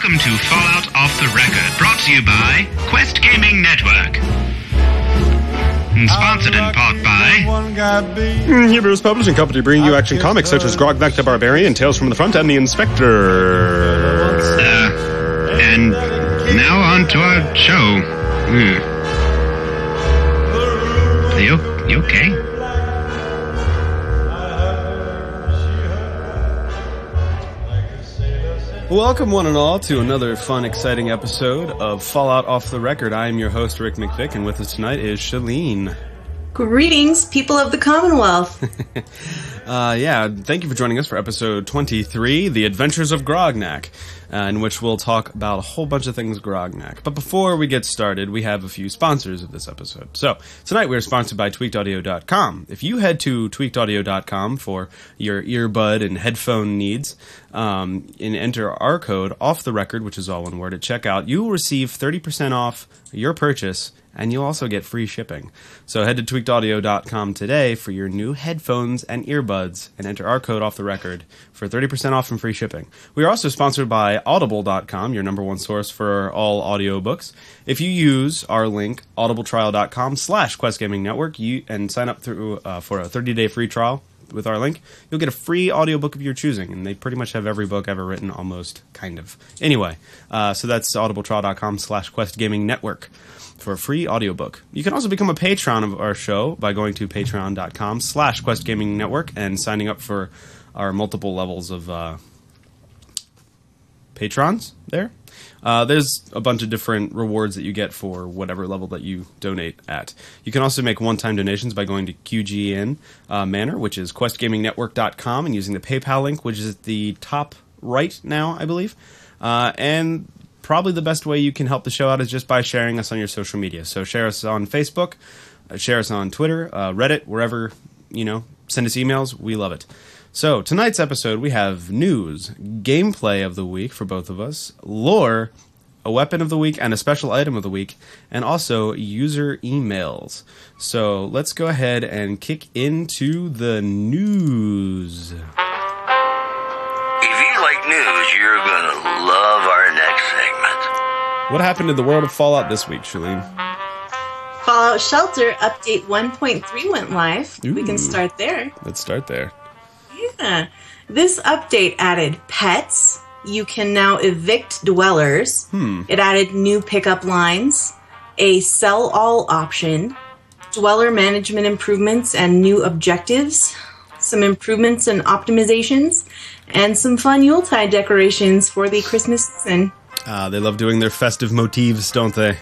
Welcome to Fallout Off the Record, brought to you by Quest Gaming Network. And sponsored in part by Mm, Hubris Publishing Company bringing you action comics such as Grognak the Barbarian, Tales from the Front, and The Inspector. Uh, and now on to our show. Hmm. Are you, you okay? Welcome, one and all, to another fun, exciting episode of Fallout Off the Record. I am your host, Rick McVick, and with us tonight is Shalene. Greetings, people of the Commonwealth. Uh, yeah, thank you for joining us for episode 23, The Adventures of Grognak, uh, in which we'll talk about a whole bunch of things Grognak. But before we get started, we have a few sponsors of this episode. So, tonight we're sponsored by tweakedaudio.com. If you head to tweakedaudio.com for your earbud and headphone needs, um, and enter our code off the record, which is all one word, at checkout, you will receive 30% off your purchase and you'll also get free shipping. So head to tweakedaudio.com today for your new headphones and earbuds and enter our code off the record for 30% off and free shipping. We are also sponsored by audible.com, your number one source for all audiobooks. If you use our link audibletrial.com slash questgaming network you, and sign up through uh, for a 30-day free trial with our link, you'll get a free audiobook of your choosing, and they pretty much have every book ever written, almost, kind of. Anyway, uh, so that's audibletrial.com slash questgaming network for a free audiobook. You can also become a patron of our show by going to patreon.com slash questgaming and signing up for our multiple levels of uh, patrons there. Uh, there's a bunch of different rewards that you get for whatever level that you donate at. You can also make one-time donations by going to QGN uh, Manor, which is questgamingnetwork.com, and using the PayPal link, which is at the top right now, I believe. Uh, and probably the best way you can help the show out is just by sharing us on your social media. So share us on Facebook, uh, share us on Twitter, uh, Reddit, wherever, you know, send us emails. We love it. So, tonight's episode, we have news, gameplay of the week for both of us, lore, a weapon of the week, and a special item of the week, and also user emails. So, let's go ahead and kick into the news. What happened in the world of Fallout this week, Shalene? Fallout Shelter Update 1.3 went live. We can start there. Let's start there. Yeah. This update added pets. You can now evict dwellers. Hmm. It added new pickup lines, a sell all option, dweller management improvements and new objectives, some improvements and optimizations, and some fun Yuletide decorations for the Christmas season. Uh, they love doing their festive motifs, don't they?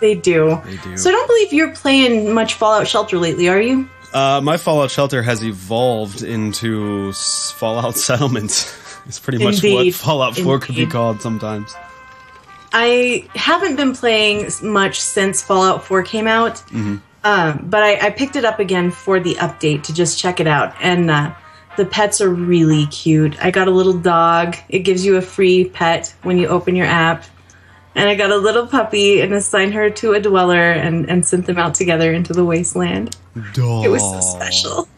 They do. They do. So I don't believe you're playing much Fallout Shelter lately, are you? Uh, my Fallout shelter has evolved into s- Fallout settlements. it's pretty much what Fallout 4 could be called sometimes. I haven't been playing much since Fallout 4 came out, um, but I, I picked it up again for the update to just check it out. And uh, the pets are really cute. I got a little dog. It gives you a free pet when you open your app. And I got a little puppy and assigned her to a dweller and, and sent them out together into the wasteland. It was so special.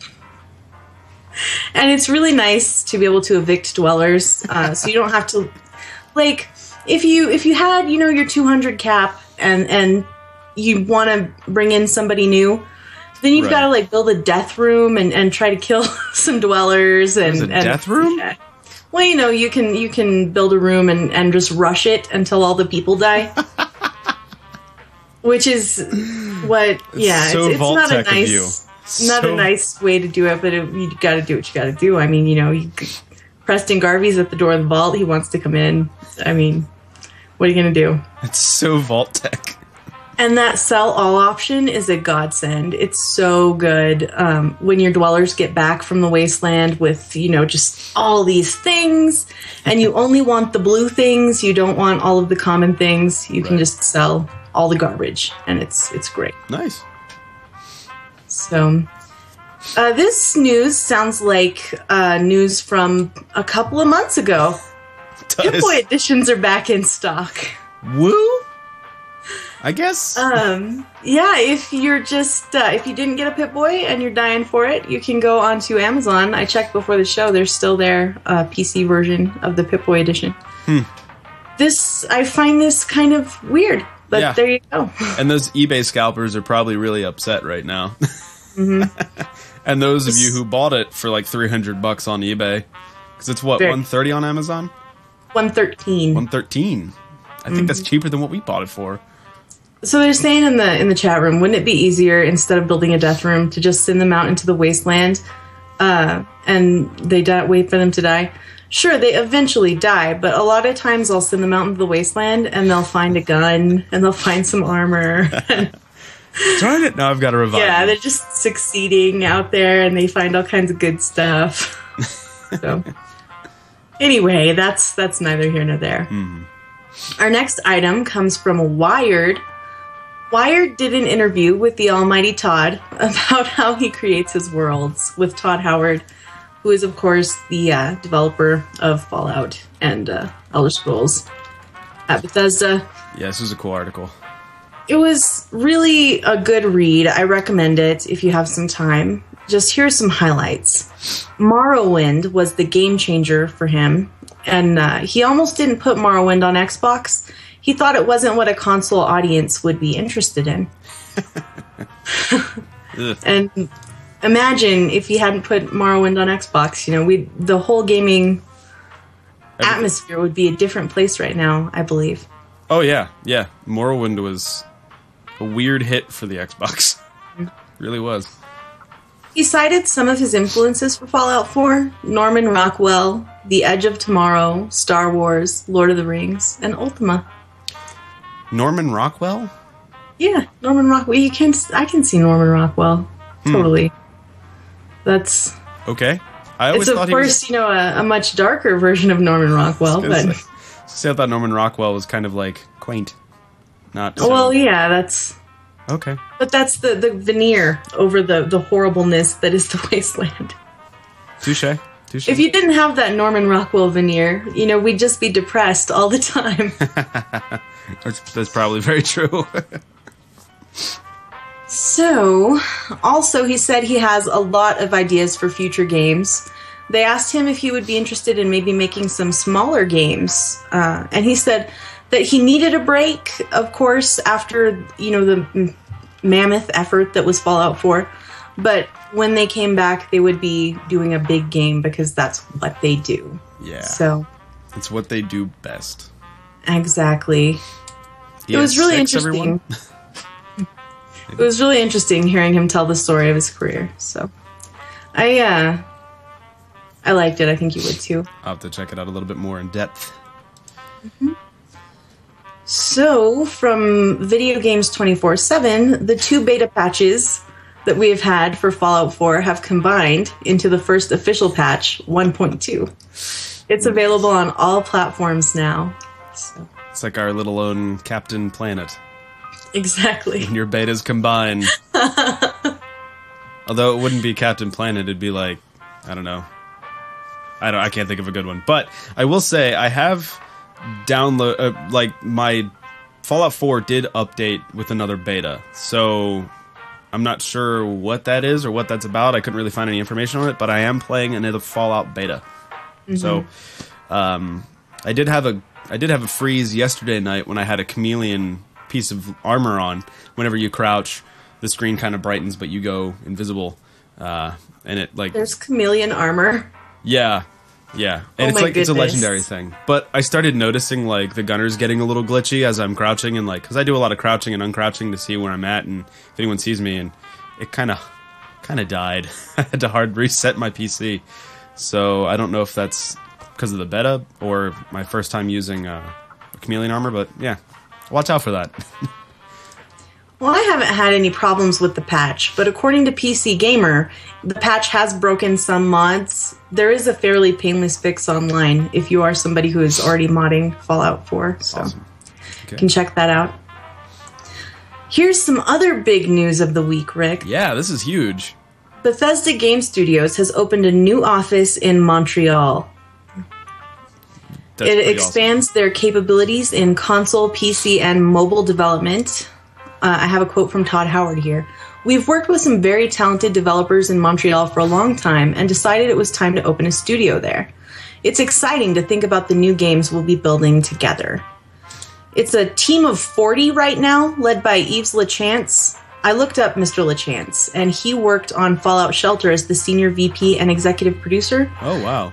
And it's really nice to be able to evict dwellers, uh, so you don't have to like if you if you had you know your 200 cap and and you want to bring in somebody new, then you've Right. got to like build a death room and, and try to kill some dwellers and, and death room? Yeah. Well, you know, you can you can build a room and, and just rush it until all the people die. Which is what yeah, so it's, it's not a nice not So- a nice way to do it, but it, you got to do what you got to do. I mean, you know, you, Preston Garvey's at the door of the vault. He wants to come in. I mean, what are you going to do? It's so Vault-Tec. And that sell all option is a godsend. It's so good um, when your dwellers get back from the wasteland with, you know, just all these things, and you only want the blue things. You don't want all of the common things. You can just sell all the garbage, and it's it's great. Nice. So, uh, this news sounds like uh, news from a couple of months ago. Pip Boy editions are back in stock. Woo? I guess. Um, yeah, if you're just uh, if you didn't get a Pip Boy and you're dying for it, you can go onto Amazon. I checked before the show; there's still their uh, PC version of the Pip Boy edition. this I find this kind of weird. But Yeah. there you go. And those eBay scalpers are probably really upset right now. and those of you who bought it for like 300 bucks on eBay, because it's what, Very- 130 on Amazon? One thirteen. 113. I think that's cheaper than what we bought it for. So they're saying in the in the chat room, wouldn't it be easier instead of building a death room to just send them out into the wasteland, uh, and they die, wait for them to die? Sure, they eventually die, but a lot of times I'll send them out into the wasteland and they'll find a gun and they'll find some armor. Darn it! Now I've got to revive. yeah, them. they're just succeeding out there and they find all kinds of good stuff. so anyway, that's that's neither here nor there. Our next item comes from Wired. Wired did an interview with the almighty Todd about how he creates his worlds with Todd Howard, who is of course the uh, developer of Fallout and uh, Elder Scrolls at Bethesda. Yeah, this was a cool article. It was really a good read. I recommend it if you have some time. Just here's some highlights. Morrowind was the game changer for him, and uh, he almost didn't put Morrowind on Xbox. He thought it wasn't what a console audience would be interested in. And imagine if he hadn't put Morrowind on Xbox. You know, we the whole gaming Everything- atmosphere would be a different place right now. I believe. Oh yeah, yeah. Morrowind was a weird hit for the Xbox. Mm-hmm. really was. He cited some of his influences for Fallout 4 Norman Rockwell, The Edge of Tomorrow, Star Wars, Lord of the Rings, and Ultima. Norman Rockwell. Yeah, Norman Rockwell. You can I can see Norman Rockwell hmm. totally. That's Okay. I always it's of course was. you know a, a much darker version of Norman Rockwell, but say- See, I thought Norman Rockwell was kind of like quaint, not. So, well, yeah, that's Okay. but that's the the veneer over the the horribleness that is the wasteland. Touche. Touche. If you didn't have that Norman Rockwell veneer, you know we'd just be depressed all the time. that's, that's probably very true. So, also, he said he has a lot of ideas for future games. They asked him if he would be interested in maybe making some smaller games, uh, and he said that he needed a break, of course, after you know the m- mammoth effort that was Fallout 4. But when they came back, they would be doing a big game because that's what they do. yeah. So, it's what they do best. exactly. It was really ES6, interesting. it was really interesting hearing him tell the story of his career. So, I uh, I liked it. I think you would too. I'll have to check it out a little bit more in depth. So, from Video Games 24 7, the two beta patches that we have had for Fallout 4 have combined into the first official patch 1.2. It's available on all platforms now. So, It's like our little own Captain Planet. exactly. When your betas combine. Although it wouldn't be Captain Planet, it'd be like I don't know. I don't. I can't think of a good one. But I will say I have download uh, like my Fallout 4 did update with another beta. So I'm not sure what that is or what that's about. I couldn't really find any information on it, but I am playing another Fallout beta. So um, I did have a I did have a freeze yesterday night when I had a chameleon piece of armor on. Whenever you crouch, the screen kind of brightens, but you go invisible, uh, and it like There's chameleon armor. yeah, yeah, and Oh it's like it's a legendary thing. But I started noticing like the gunners getting a little glitchy as I'm crouching, and like because I do a lot of crouching and uncrouching to see where I'm at, and if anyone sees me, and it kind of kind of died. I had to hard reset my PC, so I don't know if that's because of the beta or my first time using uh, chameleon armor. But yeah, watch out for that. Well, I haven't had any problems with the patch, but according to PC Gamer, the patch has broken some mods. There is a fairly painless fix online if you are somebody who is already modding Fallout 4, so awesome. you can check that out. Here's some other big news of the week, Rick. Yeah, this is huge. Bethesda Game Studios has opened a new office in Montreal. That's it expands their capabilities in console, PC, and mobile development. Uh, I have a quote from Todd Howard here. We've worked with some very talented developers in Montreal for a long time and decided it was time to open a studio there. It's exciting to think about the new games we'll be building together. It's a team of 40 right now, led by Yves Lachance. I looked up Mr. Lachance, and he worked on Fallout Shelter as the senior VP and executive producer. Oh wow.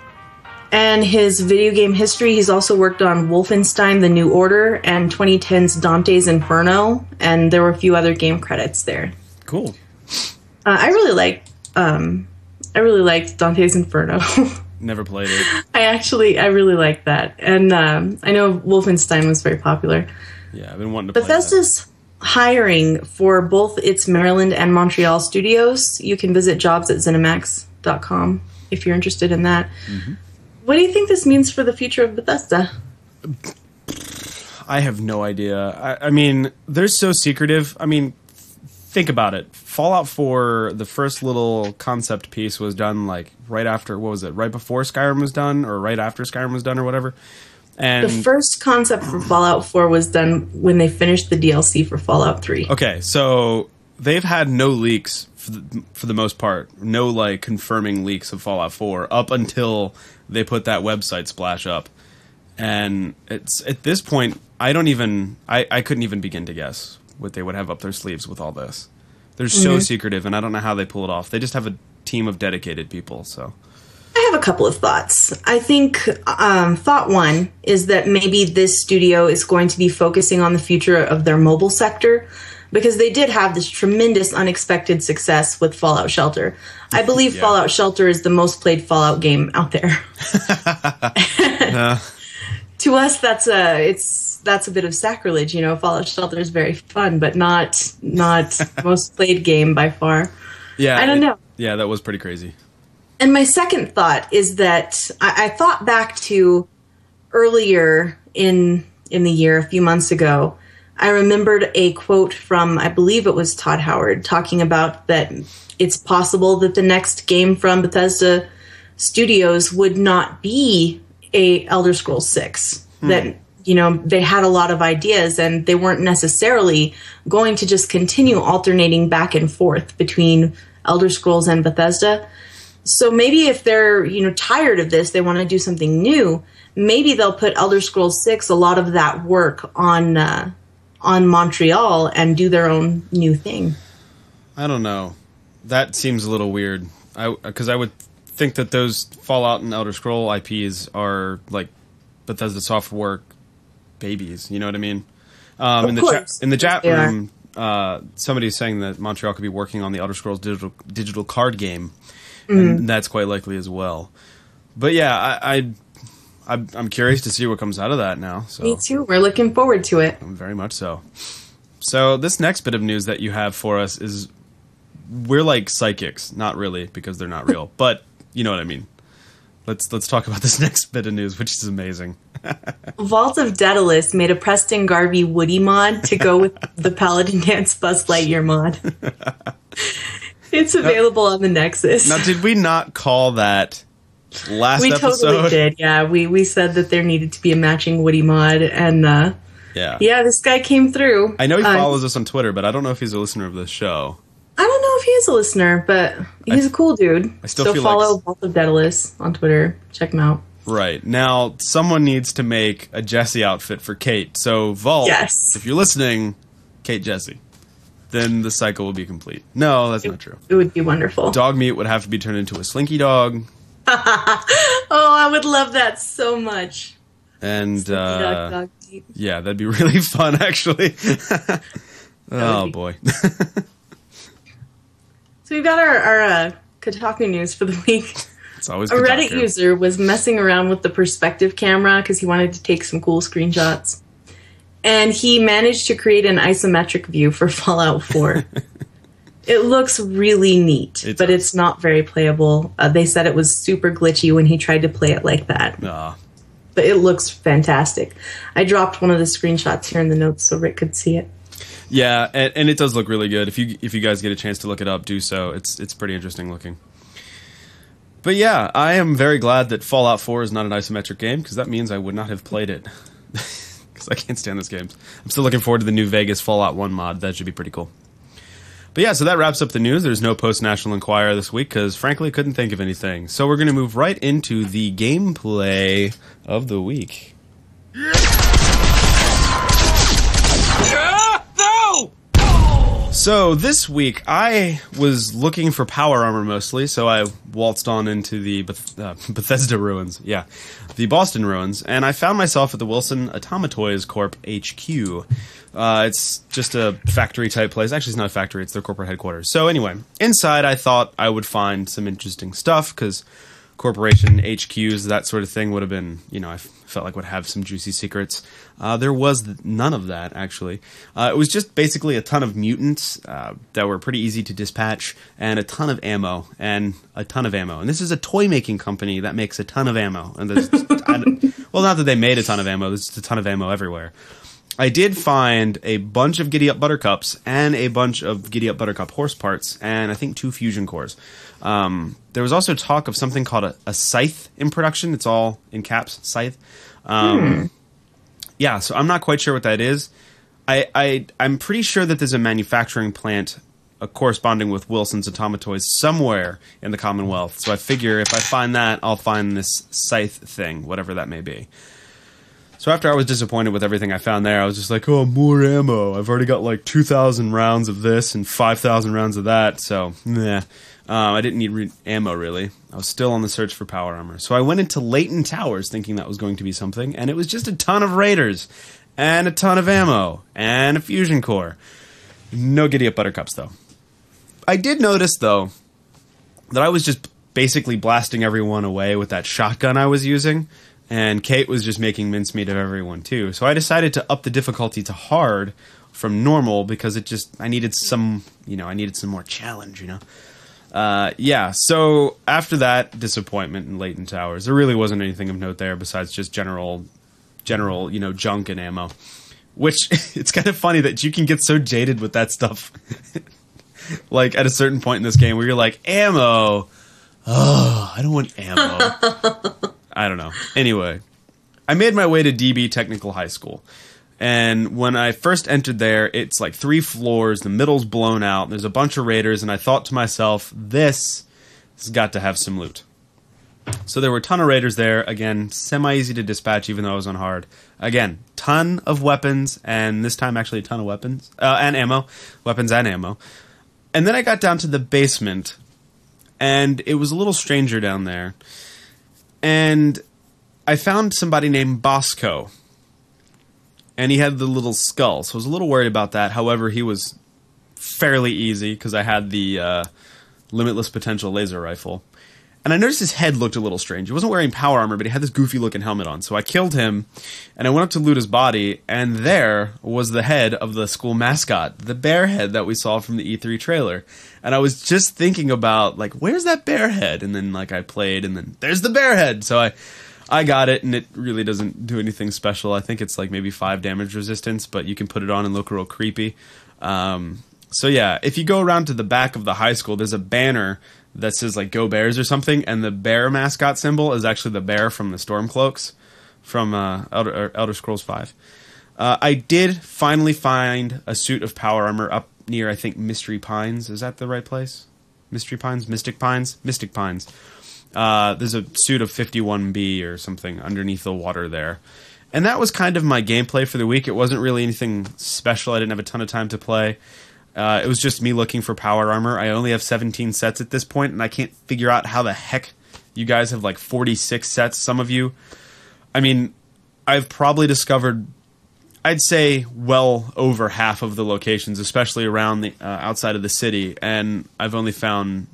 And his video game history, he's also worked on Wolfenstein The New Order and 2010's Dante's Inferno, and there were a few other game credits there. Cool. Uh, I really like um, I really liked Dante's Inferno. Never played it. I actually I really like that, and um, I know Wolfenstein was very popular. Yeah, I've been wanting to. Bethesda's hiring for both its Maryland and Montreal studios. You can visit jobs at Zenimax.com if you're interested in that. Mm-hmm. What do you think this means for the future of Bethesda? I have no idea. I, I mean, they're so secretive. I mean, think about it. Fallout 4, the first little concept piece was done like right after, what was it, right before Skyrim was done or right after Skyrim was done or whatever. And The first concept for Fallout 4 was done when they finished the DLC for Fallout 3. Okay, so they've had no leaks for the, for the most part, no like confirming leaks of Fallout 4 up until they put that website splash up. And it's at this point, I don't even, I, I couldn't even begin to guess what they would have up their sleeves with all this. They're so secretive, and I don't know how they pull it off. They just have a team of dedicated people, so. I have a couple of thoughts. I think um, thought one is that maybe this studio is going to be focusing on the future of their mobile sector because they did have this tremendous unexpected success with Fallout Shelter. I believe Yeah. Fallout Shelter is the most played Fallout game out there. to us, that's a it's that's a bit of sacrilege. You know, Fallout Shelter is very fun, but not not most played game by far. Yeah. I don't it- know. Yeah, that was pretty crazy. And my second thought is that I, I thought back to earlier in in the year, a few months ago. I remembered a quote from I believe it was Todd Howard talking about that it's possible that the next game from Bethesda Studios would not be a Elder Scrolls Six. That you know they had a lot of ideas and they weren't necessarily going to just continue alternating back and forth between Elder Scrolls and Bethesda. So maybe if they're you know tired of this, they want to do something new. Maybe they'll put Elder Scrolls Six a lot of that work on uh, on Montreal and do their own new thing. I don't know. That seems a little weird. I because I would think that those Fallout and Elder Scroll IPs are like Bethesda software babies. You know what I mean? Um, Of in the course. chat in the chat room, uh, somebody's saying that Montreal could be working on the Elder Scrolls digital digital card game, Mm-hmm. and that's quite likely as well. But yeah, I, I I'm, I'm curious to see what comes out of that now. So Me too. We're looking forward to it. Mm, very much so. So this next bit of news that you have for us is we're like psychics, not really because they're not real, but you know what I mean. Let's let's talk about this next bit of news, which is amazing. Vault of Daedalus made a Preston Garvey Woody mod to go with the Paladin Danse Buzz Lightyear mod. it's available on the Nexus. Now, did we not call that last we episode? totally did. Yeah, we we said that there needed to be a matching Woody mod, and uh, Yeah. yeah, this guy came through. I know he Uh, follows us on Twitter, but I don't know if he's a listener of this show. I don't know if he is a listener, but he's a cool dude. I still so follow like- Vault of Daedalus on Twitter. Check him out. Right. Now, someone needs to make a Jesse outfit for Cait. So, Vault, Yes. if you're listening, Cait Jesse, then the cycle will be complete. No, that's not true. It would be wonderful. Dog meat would have to be turned into a slinky dog, Oh, I would love that so much. and uh, yeah, that'd be really fun, actually. oh be- boy, So we've got our, our uh, Kotaku news for the week. it's always A good Reddit user was messing around with the perspective camera because he wanted to take some cool screenshots. And he managed to create an isometric view for Fallout 4. It looks really neat, It but does. it's not very playable. Uh, they said it was super glitchy when he tried to play it like that, Ah, but it looks fantastic. I dropped one of the screenshots here in the notes so Rick could see it. yeah, and, and it does look really good. If you if you guys get a chance to look it up, do so. It's it's pretty interesting looking. But yeah, I am very glad that Fallout 4 is not an isometric game because that means I would not have played it. Because I can't stand those games. I'm still looking forward to the new Vegas Fallout 1 mod. That should be pretty cool. But yeah, so that wraps up the news. There's no post National Enquirer this week because, frankly, couldn't think of anything. So we're going to move right into the gameplay of the week. So this week I was looking for power armor mostly, so I waltzed on into the Beth- uh, Bethesda ruins, yeah, the Boston ruins, and I found myself at the Wilson Automatoys Corp HQ. Uh, it's just a factory type place. Actually, it's not a factory; it's their corporate headquarters. So anyway, inside I thought I would find some interesting stuff because corporation HQs, that sort of thing would have been, you know, I f- felt like would have some juicy secrets. Uh, there was none of that actually. Uh, it was just basically a ton of mutants uh, that were pretty easy to dispatch, and a ton of ammo, and a ton of ammo. And this is a toy making company that makes a ton of ammo. And well, not that they made a ton of ammo. There's just a ton of ammo everywhere. I did find a bunch of Giddy Up Buttercups and a bunch of Giddy Up Buttercup horse parts, and I think two fusion cores. Um, there was also talk of something called a, a scythe in production. It's all in caps, scythe. Um, Yeah, so I'm not quite sure what that is. I, I I'm pretty sure that there's a manufacturing plant uh, corresponding with Wilson's Automatoys somewhere in the Commonwealth. So I figure if I find that, I'll find this scythe thing, whatever that may be. So after I was disappointed with everything I found there, I was just like, "Oh, more ammo! I've already got like two thousand rounds of this and five thousand rounds of that." So, nah, uh, I didn't need re- ammo really. I was still on the search for power armor. So I went into Layton Towers thinking that was going to be something, and it was just a ton of raiders and a ton of ammo and a fusion core. No giddy up buttercups though. I did notice though that I was just basically blasting everyone away with that shotgun I was using, and Cait was just making mincemeat of everyone too. So I decided to up the difficulty to hard from normal because it just I needed some you know I needed some more challenge you know. Uh, yeah, so after that disappointment in Layton Towers, there really wasn't anything of note there besides just general, general, you know, junk and ammo. Which it's kind of funny that you can get so jaded with that stuff. like at a certain point in this game where you're like, ammo. Oh, I don't want ammo. I don't know. Anyway, I made my way to DB Technical High School. And when I first entered there, it's like three floors, the middle's blown out, there's a bunch of raiders, and I thought to myself, this has got to have some loot. So there were a ton of raiders there. Again, semi easy to dispatch, even though I was on hard. Again, ton of weapons, and this time actually a ton of weapons uh, and ammo, weapons and ammo. And then I got down to the basement, and it was a little stranger down there. And I found somebody named Bosco, and he had the little skull. So I was a little worried about that. However, he was fairly easy because I had the uh, limitless potential laser rifle. And I noticed his head looked a little strange. He wasn't wearing power armor, but he had this goofy looking helmet on. So I killed him, and I went up to loot his body, and there was the head of the school mascot, the bear head that we saw from the E3 trailer. And I was just thinking about, like, where's that bear head? And then, like, I played, and then there's the bear head. So I. I got it, and it really doesn't do anything special. I think it's like maybe five damage resistance, but you can put it on and look real creepy. Um, so yeah, if you go around to the back of the high school, there's a banner that says like "Go Bears" or something, and the bear mascot symbol is actually the bear from the Stormcloaks from uh, Elder, Elder Scrolls Five. Uh, I did finally find a suit of power armor up near, I think, Mystery Pines. Is that the right place? Mystery Pines, Mystic Pines, Mystic Pines. Uh, there's a suit of 51B or something underneath the water there. And that was kind of my gameplay for the week. It wasn't really anything special. I didn't have a ton of time to play. Uh, it was just me looking for power armor. I only have 17 sets at this point, and I can't figure out how the heck you guys have like 46 sets, some of you. I mean, I've probably discovered, I'd say, well over half of the locations, especially around the uh, outside of the city, and I've only found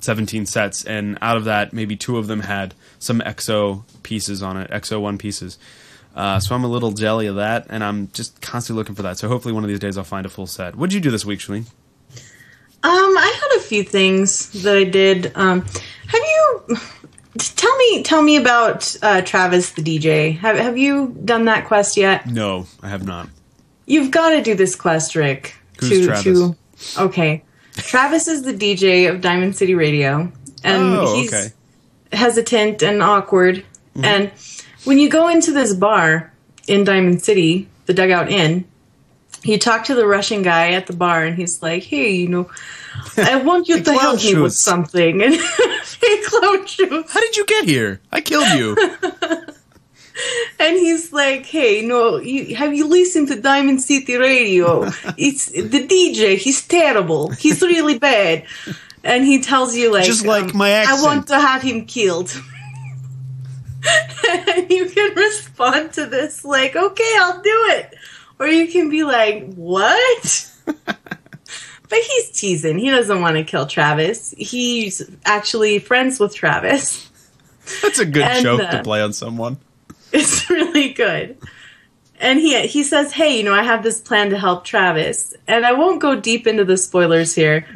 17 sets, and out of that, maybe two of them had some EXO pieces on it, EXO 1 pieces. Uh, so I'm a little jelly of that, and I'm just constantly looking for that. So hopefully one of these days I'll find a full set. What'd you do this week, Shalene? Um, I had a few things that I did. Um, have you tell me tell me about uh, Travis the DJ? Have Have you done that quest yet? No, I have not. You've got to do this quest, Rick. Who's to Travis? to okay, Travis is the DJ of Diamond City Radio, and Oh, he's okay. hesitant and awkward. Mm-hmm. And when you go into this bar in Diamond City, the Dugout Inn, you talk to the Russian guy at the bar, and he's like, "Hey, you know, I want you to help me with something." And hey, Claudius. How did you get here? I killed you. And he's like, "Hey, no, you, have you listened to Diamond City Radio? It's the DJ. He's terrible. He's really bad." And he tells you like, um, Just like my accent. I want to have him killed." And you can respond to this like, "Okay, I'll do it," or you can be like, "What?" but he's teasing. He doesn't want to kill Travis. He's actually friends with Travis. That's a good And, joke uh, to play on someone. It's really good. And he he says, "Hey, you know, I have this plan to help Travis." And I won't go deep into the spoilers here,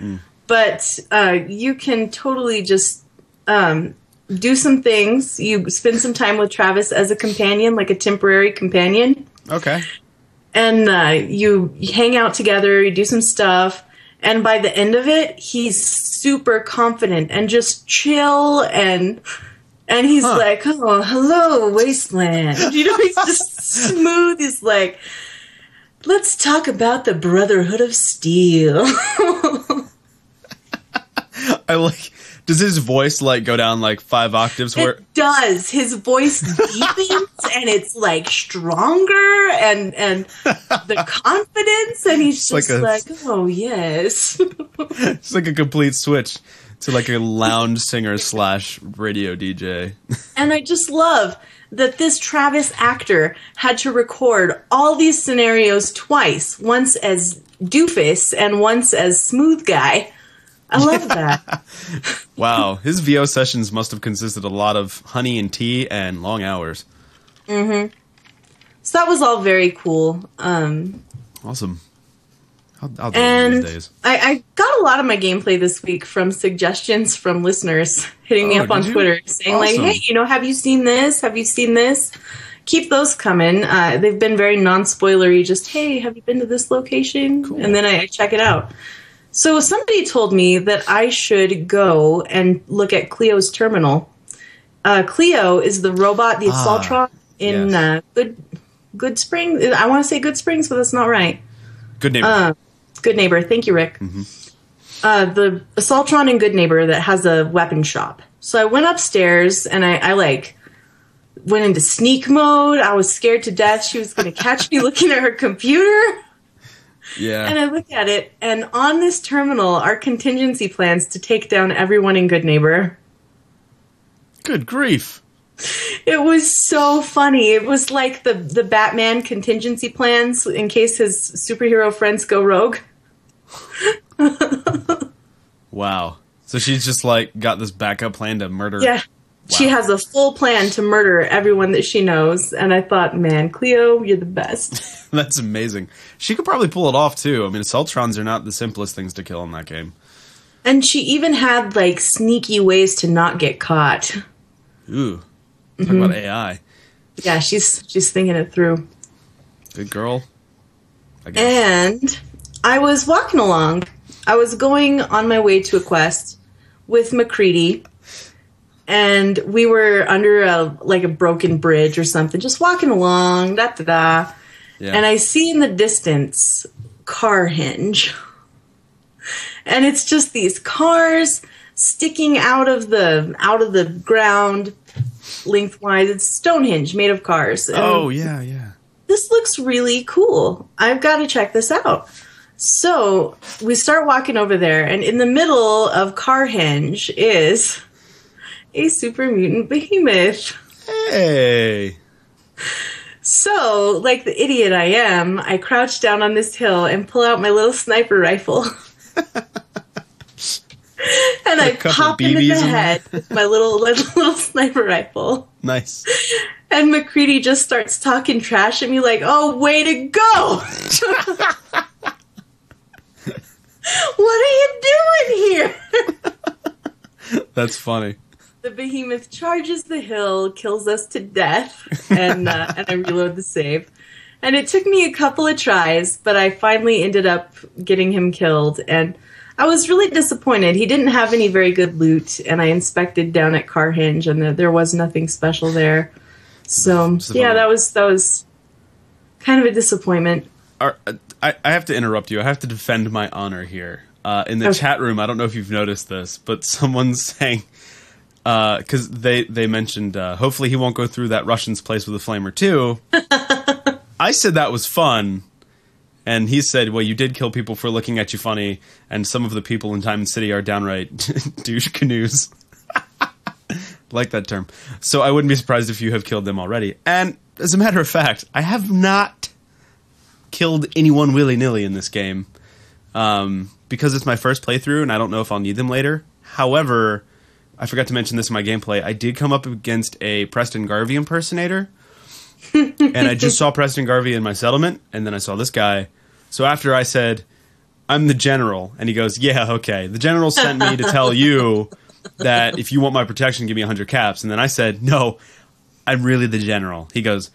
but uh, you can totally just um, do some things. You spend some time with Travis as a companion, like a temporary companion, Okay. and uh, you, hang out together. You do some stuff. And by the end of it, he's super confident and just chill and and he's Huh. like, "Oh, hello, wasteland." You know, he's just smooth. He's like, "Let's talk about the Brotherhood of Steel." I like. Does his voice like go down like five octaves? Where it does. His voice deepens and it's like stronger and and the confidence and he's like just a- like, "Oh, yes." it's like a complete switch to like a lounge singer slash radio DJ. And I just love that this Travis actor had to record all these scenarios twice, once as doofus and once as smooth guy. I love that. Wow, his VO sessions must have consisted a lot of honey and tea and long hours. Mm-hmm. so that was all very cool. Um, Awesome. I'll, I'll do one of and. I, I got a lot of my gameplay this week from suggestions from listeners hitting me Oh, up on you? Twitter saying like, "Hey, you know, have you seen this? Have you seen this?" Keep those coming. Uh, they've been very non-spoilery. Just, "Hey, have you been to this location?" And then I check it out. So somebody told me that I should go and look at Cleo's terminal. Uh, Cleo is the robot, the Ah, Assaultron in yes. uh, Good Good Springs. I want to say Good Springs, but that's not right. Good neighbor. Uh, Good Neighbor. Thank you, Rick. Uh, the Assaultron in Good Neighbor that has a weapon shop. So I went upstairs and I, I like went into sneak mode. I was scared to death she was going to catch me looking at her computer. Yeah. And I look at it, and on this terminal are contingency plans to take down everyone in Good Neighbor. Good grief. It was so funny. It was like the the Batman contingency plans in case his superhero friends go rogue. Wow. So she's just like got this backup plan to murder. Yeah. She has a full plan to murder everyone that she knows, and I thought, man, Cleo, you're the best. That's amazing. She could probably pull it off too. I mean, Assaultrons are not the simplest things to kill in that game. and she even had like sneaky ways to not get caught. Ooh. Talk Mm-hmm. about AI. Yeah, she's she's thinking it through. Good girl. I guess. And I was walking along. I was going on my way to a quest with MacCready, and we were under a like a broken bridge or something, just walking along, da da da. yeah. And I see in the distance Carhenge. And it's just these cars sticking out of the out of the ground lengthwise. It's Stonehenge made of cars. And oh yeah, yeah. this looks really cool. I've got to check this out. So we start walking over there, and in the middle of Carhenge is a super mutant behemoth. Hey. So, like the idiot I am, I crouch down on this hill and pull out my little sniper rifle. and I pop him in the head with my little, little little sniper rifle. Nice. And MacCready just starts talking trash at me like, oh, way to go! what are you doing here? That's funny. The behemoth charges the hill, kills us to death, and, uh, and I reload the save. And it took me a couple of tries, but I finally ended up getting him killed. And I was really disappointed. He didn't have any very good loot, and I inspected down at Carhenge, and there, there was nothing special there. So yeah, that was that was kind of a disappointment. Are, I, I have to interrupt you. I have to defend my honor here. Uh, in the Okay. chat room, I don't know if you've noticed this, but someone's saying because they they mentioned uh, hopefully he won't go through that Russian's place with a flamer too. I said that was fun, and he said, "Well, you did kill people for looking at you funny, and some of the people in Diamond City are downright douche canoes." like that term. So I wouldn't be surprised if you have killed them already. And as a matter of fact, I have not killed anyone willy nilly in this game um, because it's my first playthrough and I don't know if I'll need them later. However, I forgot to mention this in my gameplay. I did come up against a Preston Garvey impersonator, and I just saw Preston Garvey in my settlement, and then I saw this guy. So after I said, "I'm the general," and he goes, "Yeah, okay." The general sent me to tell you that if you want my protection, give me 100 caps. And then I said, "No, I'm really the general." He goes,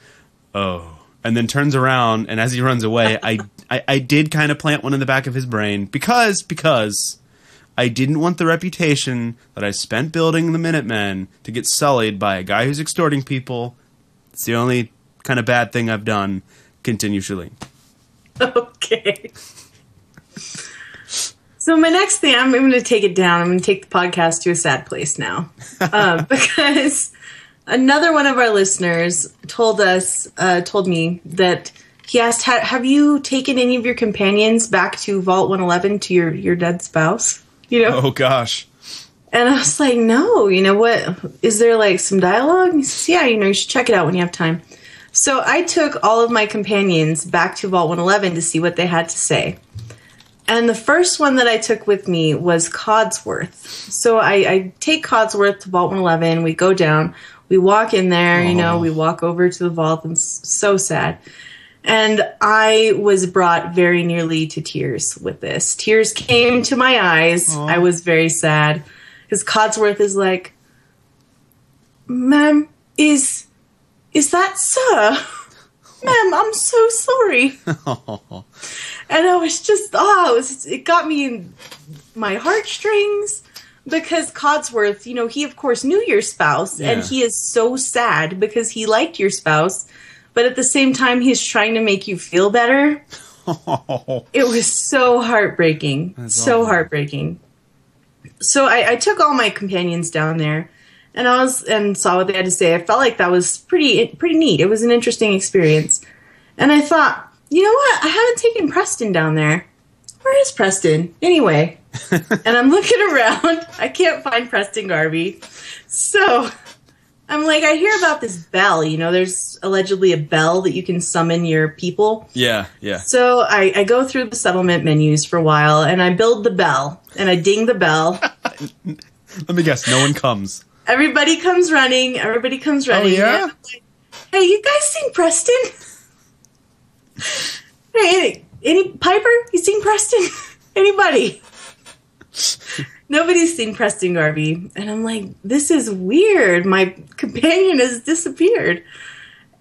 "Oh." And then turns around, and as he runs away, I I, I did kind of plant one in the back of his brain because because I didn't want the reputation that I spent building the Minutemen to get sullied by a guy who's extorting people. It's the only kind of bad thing I've done. Continue, Shalene. Okay. So my next thing, I'm, going to take it down. I'm going to take the podcast to a sad place now, uh, because another one of our listeners told us, uh, told me that he asked, "Have you taken any of your companions back to Vault 111 to your your dead spouse?" You know, Oh gosh. and I was like, "No, you know what? Is there like some dialogue?" And he says, "Yeah, you know, you should check it out when you have time." So I took all of my companions back to Vault 111 to see what they had to say. And the first one that I took with me was Codsworth. So I, I take Codsworth to Vault 111. We go down. We walk in there, you know, Oh. we walk over to the vault, and so sad. And I was brought very nearly to tears with this. Tears came to my eyes. I was very sad because Codsworth is like, "Ma'am, is is that sir? Ma'am, I'm so sorry." and I was just oh, it, was, it got me in my heartstrings because Codsworth, you know, he of course knew your spouse, and he is so sad because he liked your spouse, but at the same time, he's trying to make you feel better. It was so heartbreaking, so awful. heartbreaking. So I, I took all my companions down there, and I was and saw what they had to say. I felt like that was pretty pretty neat. It was an interesting experience, and I thought, you know what? I haven't taken Preston down there. Where is Preston anyway? and I'm looking around. I can't find Preston Garvey, so I'm like, I hear about this bell. You know, there's allegedly a bell that you can summon your people. Yeah, yeah. So I, I go through the settlement menus for a while and I build the bell and I ding the bell. Let me guess. No one comes. everybody comes running. Everybody comes oh, running. Oh, yeah? Like, hey, you guys seen Preston? hey, any, any Piper? You seen Preston? Anybody? Nobody's seen Preston Garvey. And I'm like, this is weird. My companion has disappeared.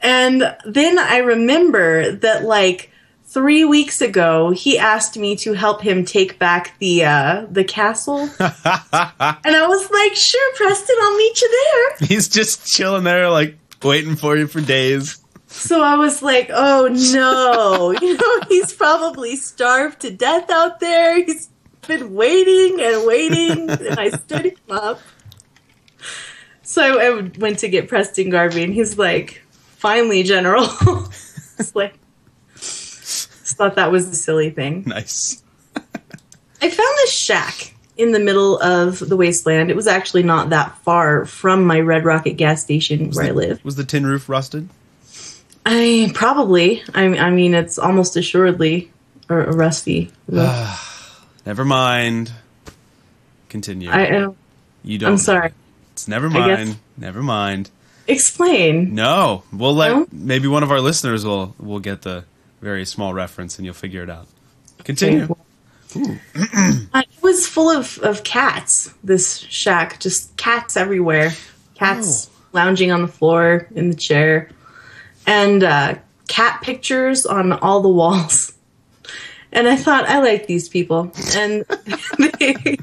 And then I remember that, like, three weeks ago, he asked me to help him take back the uh, the castle. and I was like, sure, Preston, I'll meet you there. He's just chilling there, like waiting for you for days. So I was like, oh no, you know, he's probably starved to death out there. He's been waiting and waiting, and I stood him up. So I, went to get Preston Garvey, and he's like, finally, General. it's like, just thought that was a silly thing. Nice. I found this shack in the middle of the wasteland. It was actually not that far from my Red Rocket gas station where I live. Was the tin roof rusted? I probably. I, I mean, it's almost assuredly a, a rusty. Ah. Never mind. Continue. I, don't, you don't. I'm know. sorry. It's never mind. Never mind. Explain. No, we'll let No? maybe one of our listeners will will get the very small reference and you'll figure it out. Continue. Uh, it was full of, of cats. This shack, just cats everywhere. Cats lounging on the floor in the chair, and uh, cat pictures on all the walls. And I thought I like these people, and they,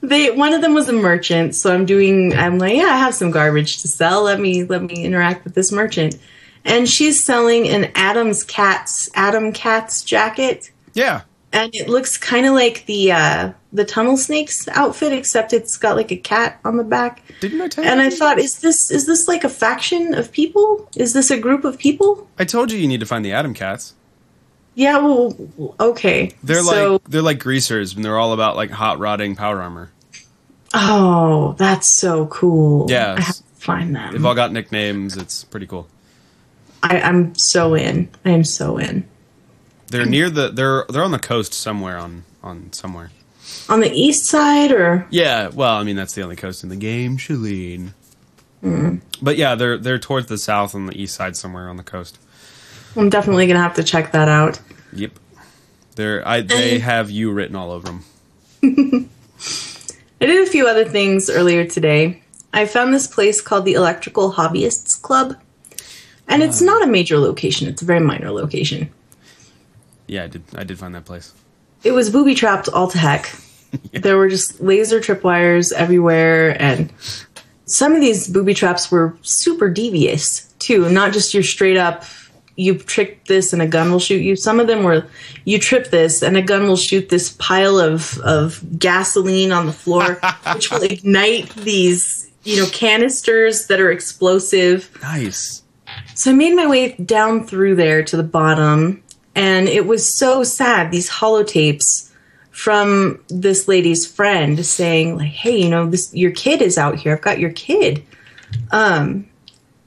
they one of them was a merchant. So I'm doing. I'm like, yeah, I have some garbage to sell. Let me let me interact with this merchant. and she's selling an Atom's Cats Atom Cats jacket, Yeah. and it looks kind of like the uh, the Tunnel Snakes outfit, except it's got like a cat on the back. Didn't I tell you? And I thought, is this is this like a faction of people? Is this a group of people? I told you you need to find the Atom Cats. Yeah, well, okay. They're So- like they're like greasers, and they're all about like hot rodding power armor. oh, that's so cool. Yeah, I have to find them. They've all got nicknames. It's pretty cool. I, I'm so in. I am so in. They're near the they're they're on the coast somewhere on on somewhere. On the east side, or Yeah, well, I mean that's the only coast in the game, Shaline. Hmm. But yeah, they're they're towards the south on the east side somewhere on the coast. I'm definitely gonna have to check that out. Yep. They're I they have you written all over them. I did a few other things earlier today. I found this place called the Electrical Hobbyists Club. And it's ah. not a major location, it's a very minor location. Yeah, I did I did find that place. It was booby trapped all to heck. There were just laser tripwires everywhere, and some of these booby traps were super devious too. Not just your straight up, you trick this and a gun will shoot you. Some of them were, you trip this and a gun will shoot this pile of of gasoline on the floor, which will ignite these you know canisters that are explosive. Nice. So I made my way down through there to the bottom, and it was so sad. These holotapes from this lady's friend saying, like, "Hey, you know, this your kid is out here. I've got your kid. Um,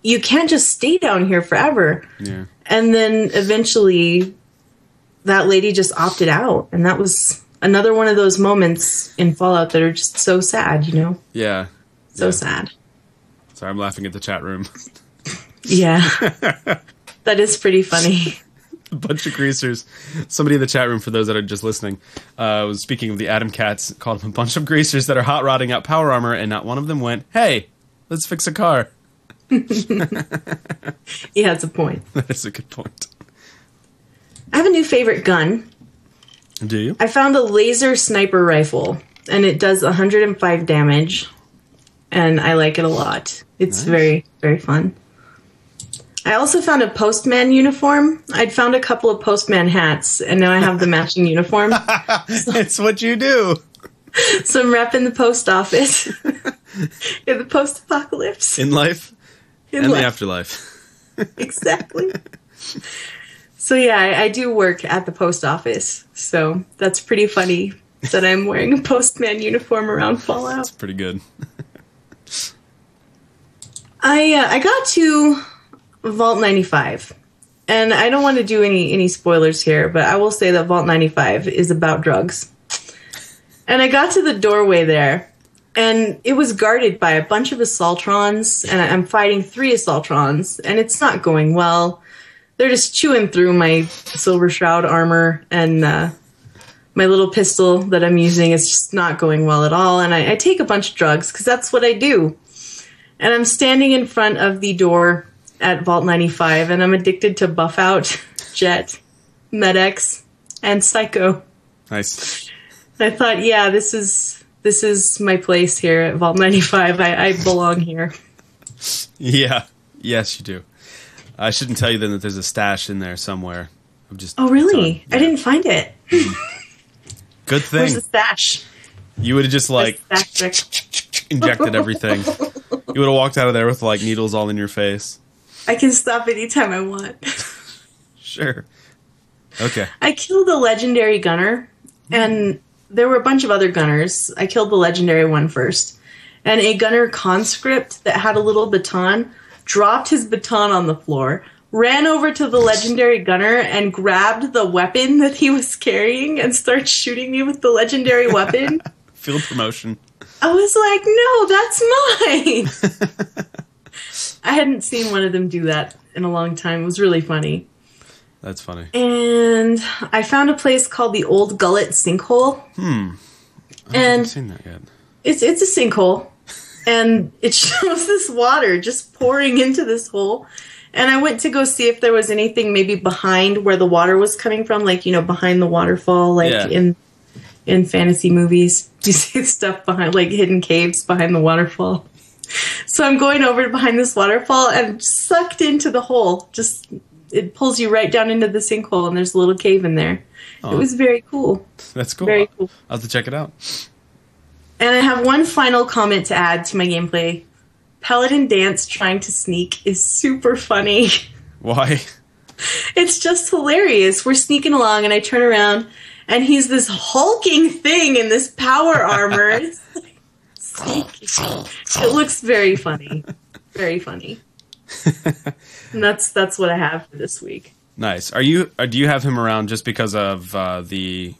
you can't just stay down here forever." Yeah. And then eventually, that lady just opted out, and that was another one of those moments in Fallout that are just so sad. You know, Yeah. so Yeah. sad. Sorry, I'm laughing at the chat room. Yeah, that is pretty funny. a bunch of greasers. Somebody in the chat room, for those that are just listening, uh, was speaking of the Atom Cats, called them a bunch of greasers that are hot rodding out power armor, and not one of them went, "Hey, let's fix a car." He has a point. That is a good point. I have a new favorite gun. Do you? I found a laser sniper rifle, and it does 105 damage, and I like it a lot. It's Nice. very, very fun. I also found a postman uniform. I'd found a couple of postman hats, and now I have the matching uniform. it's what you do. So I'm repping the post office in the post apocalypse. In life In and life. the afterlife. exactly. So yeah, I, I do work at the post office, so that's pretty funny that I'm wearing a postman uniform around Fallout. That's pretty good. I uh, I got to Vault 95, and I don't want to do any any spoilers here, but I will say that Vault 95 is about drugs. And I got to the doorway there, and it was guarded by a bunch of assaultrons, and I'm fighting three assaultrons, and it's not going well. They're just chewing through my silver shroud armor and uh, my little pistol that I'm using. is just not going well at all, and I, I take a bunch of drugs because that's what I do and I'm standing in front of the door at Vault 95, and I'm addicted to Buff Out, Jet, Med-X, and Psycho. Nice. I thought, yeah, this is this is my place here at Vault 95. I, I belong here. Yeah. Yes, you do. I shouldn't tell you then that there's a stash in there somewhere. I'm just. Oh, really? Yeah. I didn't find it. Good thing. Where's the stash? you would have just like The stash trick. injected everything. You would have walked out of there with like needles all in your face. I can stop anytime I want. Sure. Okay. I killed a legendary gunner, and there were a bunch of other gunners. I killed the legendary one first. And a gunner conscript that had a little baton dropped his baton on the floor, ran over to the legendary gunner, and grabbed the weapon that he was carrying and started shooting me with the legendary weapon. Field promotion. I was like, no, that's mine. I hadn't seen one of them do that in a long time. It was really funny. That's funny. and I found a place called the Old Gullet Sinkhole. Hmm. haven't And seen that yet. it's it's a sinkhole, and it shows this water just pouring into this hole. And I went to go see if there was anything maybe behind where the water was coming from, like you know behind the waterfall, like Yeah. in in fantasy movies. Do you see stuff behind, like hidden caves behind the waterfall? So I'm going over behind this waterfall and sucked into the hole. Just it pulls you right down into the sinkhole, and there's a little cave in there. It oh. was very cool. That's cool. Very cool. I'll have to check it out. And I have one final comment to add to my gameplay. Paladin Danse trying to sneak is super funny. Why? It's just hilarious. We're sneaking along, and I turn around, and he's this hulking thing in this power armor. It's like, it looks very funny. Very funny. and that's that's what I have for this week. Nice. Are you? Do you have him around just because of uh, the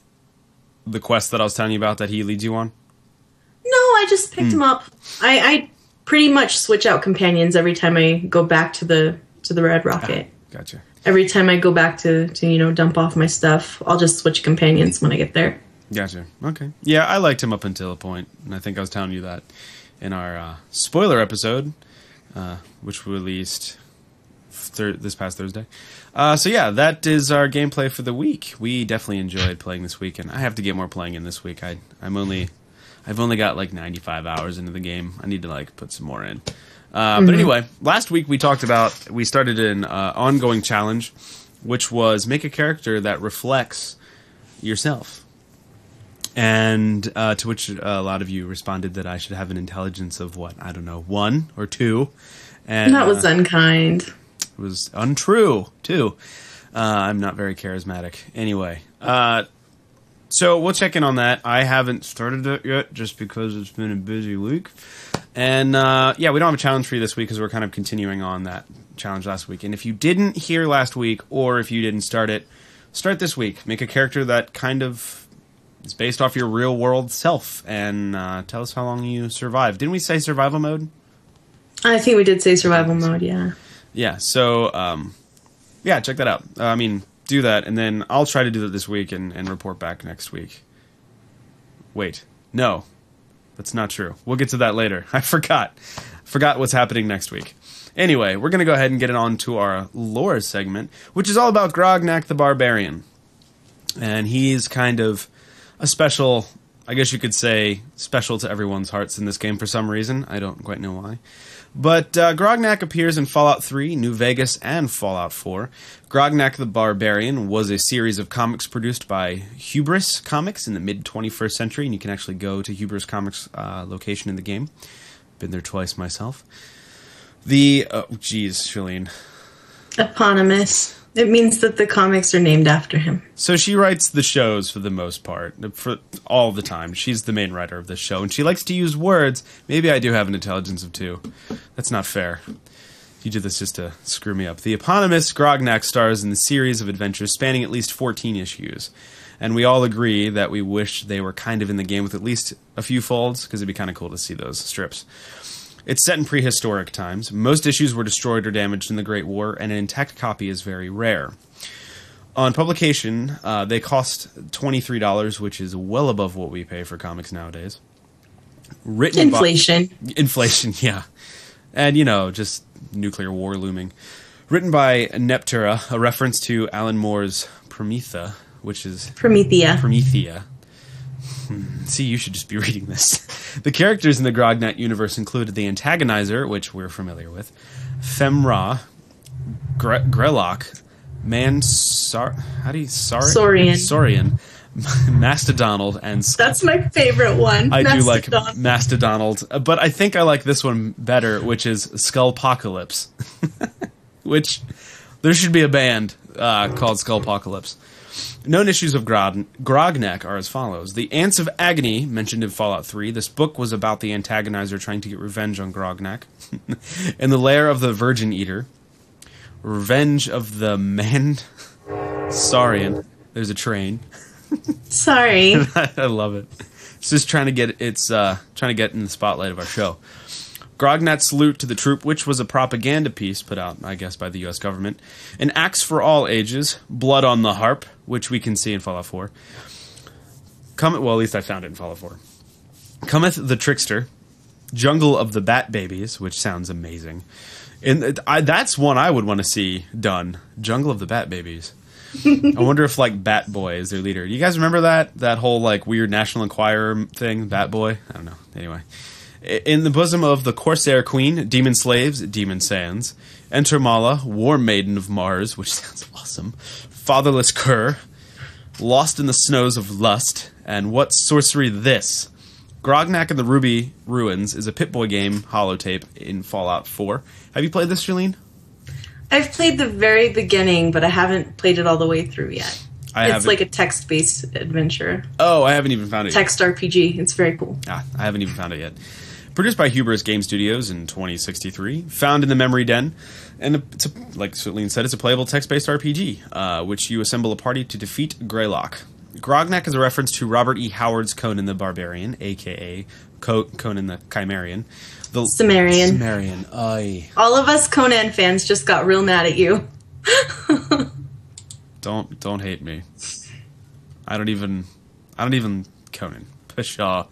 the quest that I was telling you about that he leads you on? No, I just picked him up. I, I pretty much switch out companions every time I go back to the to the Red Rocket. Gotcha. Every time I go back to to you know dump off my stuff, I'll just switch companions when I get there. Gotcha. Okay. Yeah, I liked him up until a point, and I think I was telling you that in our uh, spoiler episode, uh, which we released thir- this past Thursday. Uh, so yeah, that is our gameplay for the week. We definitely enjoyed playing this week, and I have to get more playing in this week. I I'm only I've only got like 95 hours into the game. I need to like put some more in. Uh, But anyway, last week we talked about we started an uh, ongoing challenge, which was make a character that reflects yourself. And uh, to which a lot of you responded that I should have an intelligence of what I don't know one or two, and that was uh, unkind. it was untrue too. Uh, I'm not very charismatic. Anyway, uh, so we'll check in on that. I haven't started it yet, just because it's been a busy week. And uh, yeah, we don't have a challenge for you this week because we're kind of continuing on that challenge last week. And if you didn't hear last week, or if you didn't start it, start this week. Make a character that kind of is based off your real world self, and uh, tell us how long you survived. Didn't we say survival mode? I think we did say survival mode. Yeah. Yeah, so um, yeah, check that out. Uh, I mean, do that, and then I'll try to do that this week and, and report back next week. Wait, no, that's not true. We'll get to that later. I forgot. Forgot what's happening next week. Anyway, we're going to go ahead and get it on to our lore segment, which is all about Grognak the Barbarian. And he's kind of a special, I guess you could say, special to everyone's hearts in this game for some reason. I don't quite know why. But uh, Grognak appears in Fallout 3, New Vegas, and Fallout 4. Grognak the Barbarian was a series of comics produced by Hubris Comics in the mid 21st century, and you can actually go to Hubris Comics' uh, location in the game. Been there twice myself. The oh, geez, Shaline. Eponymous. It means that the comics are named after him. So she writes the shows for the most part, for all the time. She's the main writer of this show, and she likes to use words. Maybe I do have an intelligence of two. That's not fair. You did this just to screw me up. The eponymous Grognak stars in the series of adventures spanning at least 14 issues. And we all agree that we wish they were kind of in the game with at least a few folds, because it'd be kind of cool to see those strips. It's set in prehistoric times. Most issues were destroyed or damaged in the Great War, and an intact copy is very rare. On publication, uh, they cost $23, which is well above what we pay for comics nowadays. Written by- Inflation. inflation, yeah. And, you know, just nuclear war looming. Written by Neptura, a reference to Alan Moore's Prometha, which is Promethea. Promethea. Hmm, See, you should just be reading this. The characters in the Grognak universe included the Antagonizer, which we're familiar with, Femra, Gre- Grelok, Mansar. How do you Sar- Saurian. Saurian, Mastodonald, and. That's my favorite one. I do like Mastodon. Mastodonald, uh, but I think I like this one better, which is Skullpocalypse. which there should be a band uh, called Skullpocalypse. Known issues of Grog- Grognak are as follows: The Ants of Agony, mentioned in Fallout 3. This book was about the antagonizer trying to get revenge on Grognak. in the Lair of the Virgin Eater, Revenge of the Man Saurian. There's a train. Sorry. I love it. It's just trying to get it's uh, trying to get in the spotlight of our show. Grognak's salute to the troop, which was a propaganda piece put out, I guess, by the U.S. government. An axe for all ages, blood on the harp, which we can see in Fallout 4. Come, well, at least I found it in Fallout 4. Cometh the trickster, jungle of the bat babies, which sounds amazing. And I, that's one I would want to see done. Jungle of the bat babies. I wonder if like Bat Boy is their leader. You guys remember that that whole like weird National Enquirer thing, Bat Boy? I don't know. Anyway, In the bosom of the Corsair Queen, Demon Slaves, Demon Sands, enter Mala, War Maiden of Mars, which sounds awesome, Fatherless Cur, Lost in the Snows of Lust, and What Sorcery This? Grognak and the Ruby Ruins is a Pip-Boy game holotape in Fallout 4. Have you played this, Shaline? I've played the very beginning, but I haven't played it all the way through yet. I it's haven't- like a text-based adventure, Oh, I haven't even found it yet. text RPG. It's very cool. Ah, I haven't even found it yet. Produced by Hubris Game Studios in 2063, found in the Memory Den, and it's a, like Sweetleen said, it's a playable text-based RPG, uh, which you assemble a party to defeat Grelok. Grognak is a reference to Robert E. Howard's Conan the Barbarian, aka Co- Conan the Chimerian. The Cimmerian. Cimmerian. Aye. All of us Conan fans just got real mad at you. Don't don't hate me. I don't even I don't even Conan. Pshaw.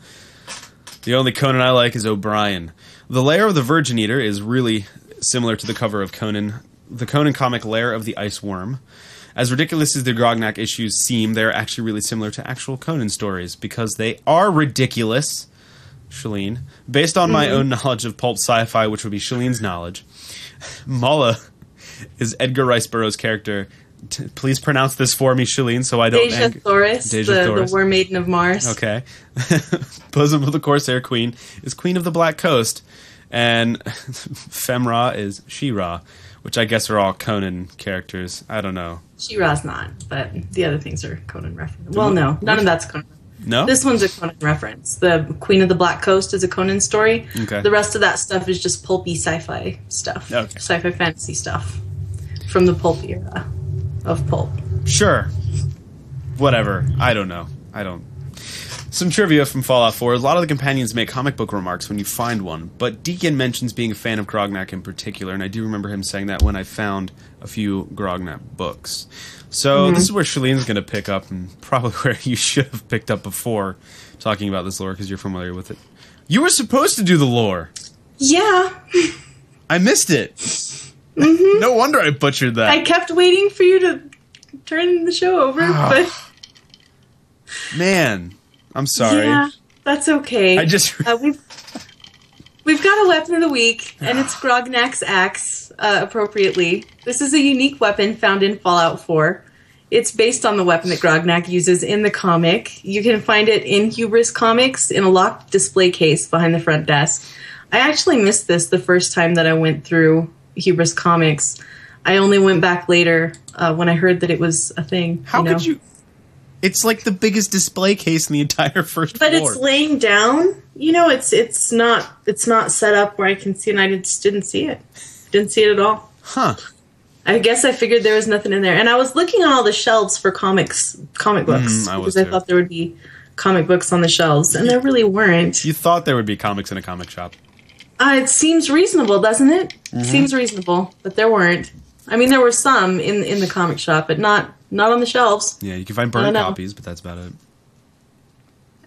The only Conan I like is O'Brien. The lair of the Virgin Eater is really similar to the cover of Conan, the Conan comic Lair of the Ice Worm. As ridiculous as the Grognak issues seem, they're actually really similar to actual Conan stories because they are ridiculous. Shaline, based on my mm-hmm. own knowledge of pulp sci-fi, which would be Shaline's knowledge, Mala is Edgar Rice Burroughs' character. T- please pronounce this for me, Shaline, so I don't. Deja ang- Thoris, Deja the, Thoris. the War Maiden of Mars. Okay. Bosom of the Corsair Queen is Queen of the Black Coast, and Femra is She-Ra, which I guess are all Conan characters. I don't know. She-Ra's not, but the other things are Conan reference. Well, no, none of that's Conan. No. This one's a Conan reference. The Queen of the Black Coast is a Conan story. Okay. The rest of that stuff is just pulpy sci-fi stuff. Okay. Sci-fi fantasy stuff from the pulp era of pulp. Sure. Whatever. I don't know. I don't. Some trivia from Fallout 4. A lot of the companions make comic book remarks when you find one, but Deacon mentions being a fan of Grognak in particular, and I do remember him saying that when I found a few Grognak books. So mm-hmm. this is where Shaline's going to pick up, and probably where you should have picked up before talking about this lore because you're familiar with it. You were supposed to do the lore. Yeah, I missed it. No wonder I butchered that. I kept waiting for you to turn the show over, Ah. but Man, I'm sorry. yeah, that's okay. I just Uh, we've we've got a weapon of the week, and it's Grognak's axe. Uh, appropriately, this is a unique weapon found in Fallout 4. It's based on the weapon that Grognak uses in the comic. You can find it in Hubris Comics in a locked display case behind the front desk. I actually missed this the first time that I went through Hubris Comics. I only went back later uh, when I heard that it was a thing. How know? could you? It's like the biggest display case in the entire first but floor. it's laying down you know it's it's not it's not set up where i can see and i just didn't see it didn't see it at all huh? i guess i figured there was nothing in there and i was looking on all the shelves for comics comic books Mm, I because i thought there would be comic books on the shelves and there really weren't You thought there would be comics in a comic shop. Uh, it seems reasonable doesn't it Mm-hmm. seems reasonable but there weren't i mean there were some in in the comic shop but not not on the shelves Yeah, you can find don't burnt copies, but that's about it.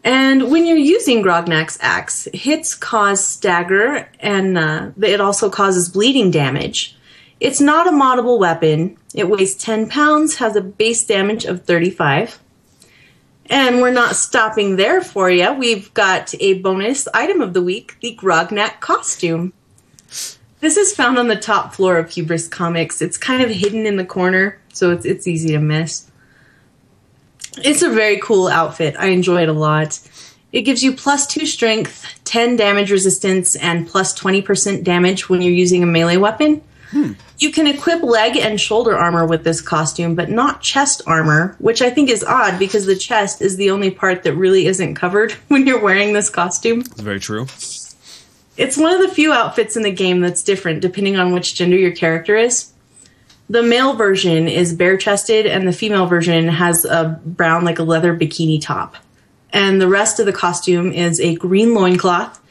And when you're using Grognak's axe, hits cause stagger, and uh, it also causes bleeding damage. It's not a moddable weapon. It weighs 10 pounds, has a base damage of 35. And we're not stopping there for you. We've got a bonus item of the week the Grognak costume. This is found on the top floor of Hubris Comics. It's kind of hidden in the corner, so it's, it's easy to miss. It's a very cool outfit. I enjoy it a lot. It gives you plus 2 strength, 10 damage resistance, and plus 20% damage when you're using a melee weapon. Hmm. You can equip leg and shoulder armor with this costume, but not chest armor, which I think is odd because the chest is the only part that really isn't covered when you're wearing this costume. It's very true. It's one of the few outfits in the game that's different depending on which gender your character is. The male version is bare chested, and the female version has a brown, like a leather bikini top. And the rest of the costume is a green loincloth,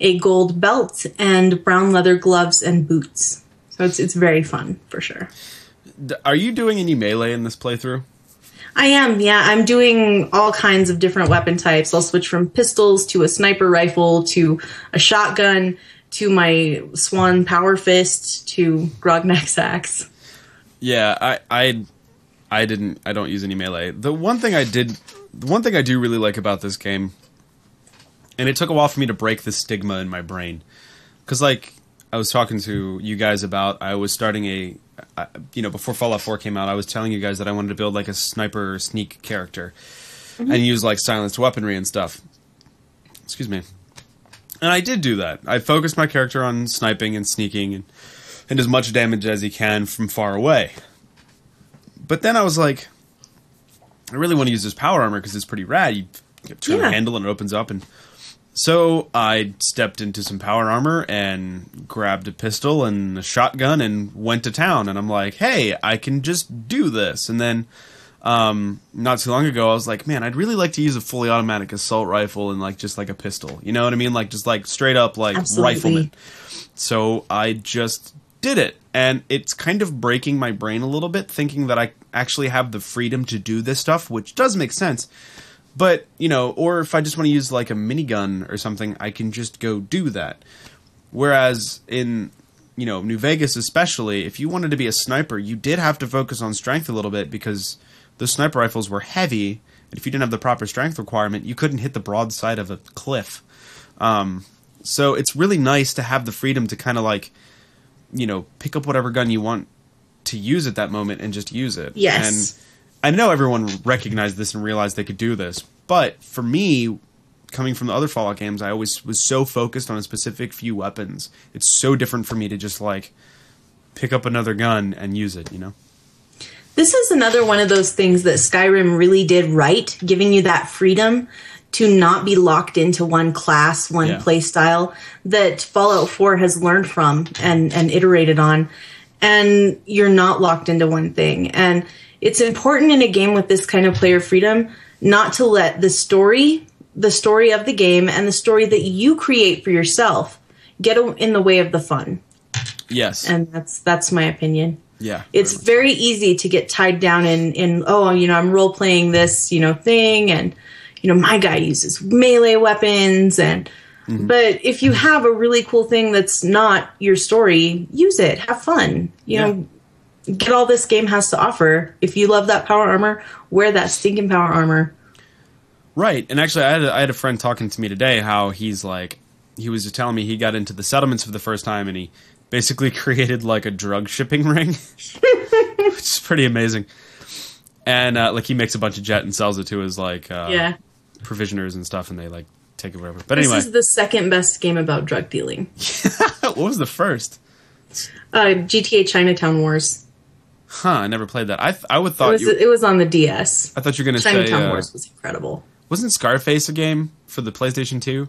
a gold belt, and brown leather gloves and boots. So it's, it's very fun for sure. Are you doing any melee in this playthrough? I am, yeah. I'm doing all kinds of different weapon types. I'll switch from pistols to a sniper rifle to a shotgun to my swan power fist to Grognak's axe. Yeah, I, I, I didn't. I don't use any melee. The one thing I did, the one thing I do really like about this game and it took a while for me to break the stigma in my brain because like I was talking to you guys about I was starting a I, you know before Fallout 4 came out I was telling you guys that I wanted to build like a sniper sneak character mm-hmm. and use like silenced weaponry and stuff. Excuse me. And I did do that. I focused my character on sniping and sneaking and and as much damage as he can from far away. But then I was like I really want to use this power armor because it's pretty rad. You, turn the Yeah. handle and it opens up and so I stepped into some power armor and grabbed a pistol and a shotgun and went to town. And I'm like, hey, I can just do this. And then um, not too long ago, I was like, man, I'd really like to use a fully automatic assault rifle and like just like a pistol. You know what I mean? Like just like straight up like Absolutely. rifleman. So I just did it. And it's kind of breaking my brain a little bit, thinking that I actually have the freedom to do this stuff, which does make sense. But, you know, or if I just want to use like a minigun or something, I can just go do that. Whereas in, you know, New Vegas especially, if you wanted to be a sniper, you did have to focus on strength a little bit because the sniper rifles were heavy. And if you didn't have the proper strength requirement, you couldn't hit the broadside of a cliff. Um, so it's really nice to have the freedom to kind of like, you know, pick up whatever gun you want to use at that moment and just use it. Yes. And I know everyone recognized this and realized they could do this, but for me, coming from the other Fallout games, I always was so focused on a specific few weapons. It's so different for me to just like pick up another gun and use it, you know? This is another one of those things that Skyrim really did right, giving you that freedom to not be locked into one class, one Yeah. play style that Fallout 4 has learned from and, and iterated on. And you're not locked into one thing. And it's important in a game with this kind of player freedom not to let the story, the story of the game, and the story that you create for yourself get in the way of the fun. Yes. And that's that's my opinion yeah. it's very very easy to get tied down in in oh you know i'm role playing this you know thing and you know my guy uses melee weapons and Mm-hmm. but if you have a really cool thing that's not your story use it have fun you Yeah. know get all this game has to offer. If you love that power armor wear that stinking power armor. Right, and actually, I had a, I had a friend talking to me today how he's like, he was telling me he got into the settlements for the first time, and he basically created like a drug shipping ring, which is pretty amazing. And uh, like he makes a bunch of jet and sells it to his like uh, yeah. provisioners and stuff, and they like take it whatever. But this anyway, is the second best game about drug dealing. What was the first? uh, gta chinatown wars Huh? I never played that. I th- I would it thought was, you. it was on the ds I thought you were gonna say chinatown uh, wars was incredible wasn't Scarface a game for the PlayStation Two?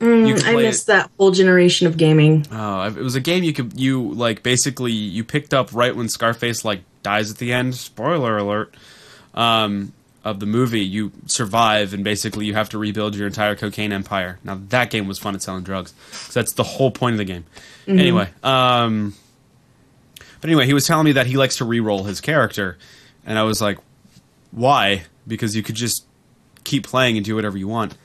Mm, I missed it. that whole generation of gaming. Oh, it was a game you could you like basically you picked up right when Scarface like dies at the end. Spoiler alert. Um, of the movie, you survive and basically you have to rebuild your entire cocaine empire. Now that game was fun at selling drugs. that's the whole point of the game. Anyway, um, but anyway, he was telling me that he likes to re-roll his character, and I was like, why? Because you could just keep playing and do whatever you want.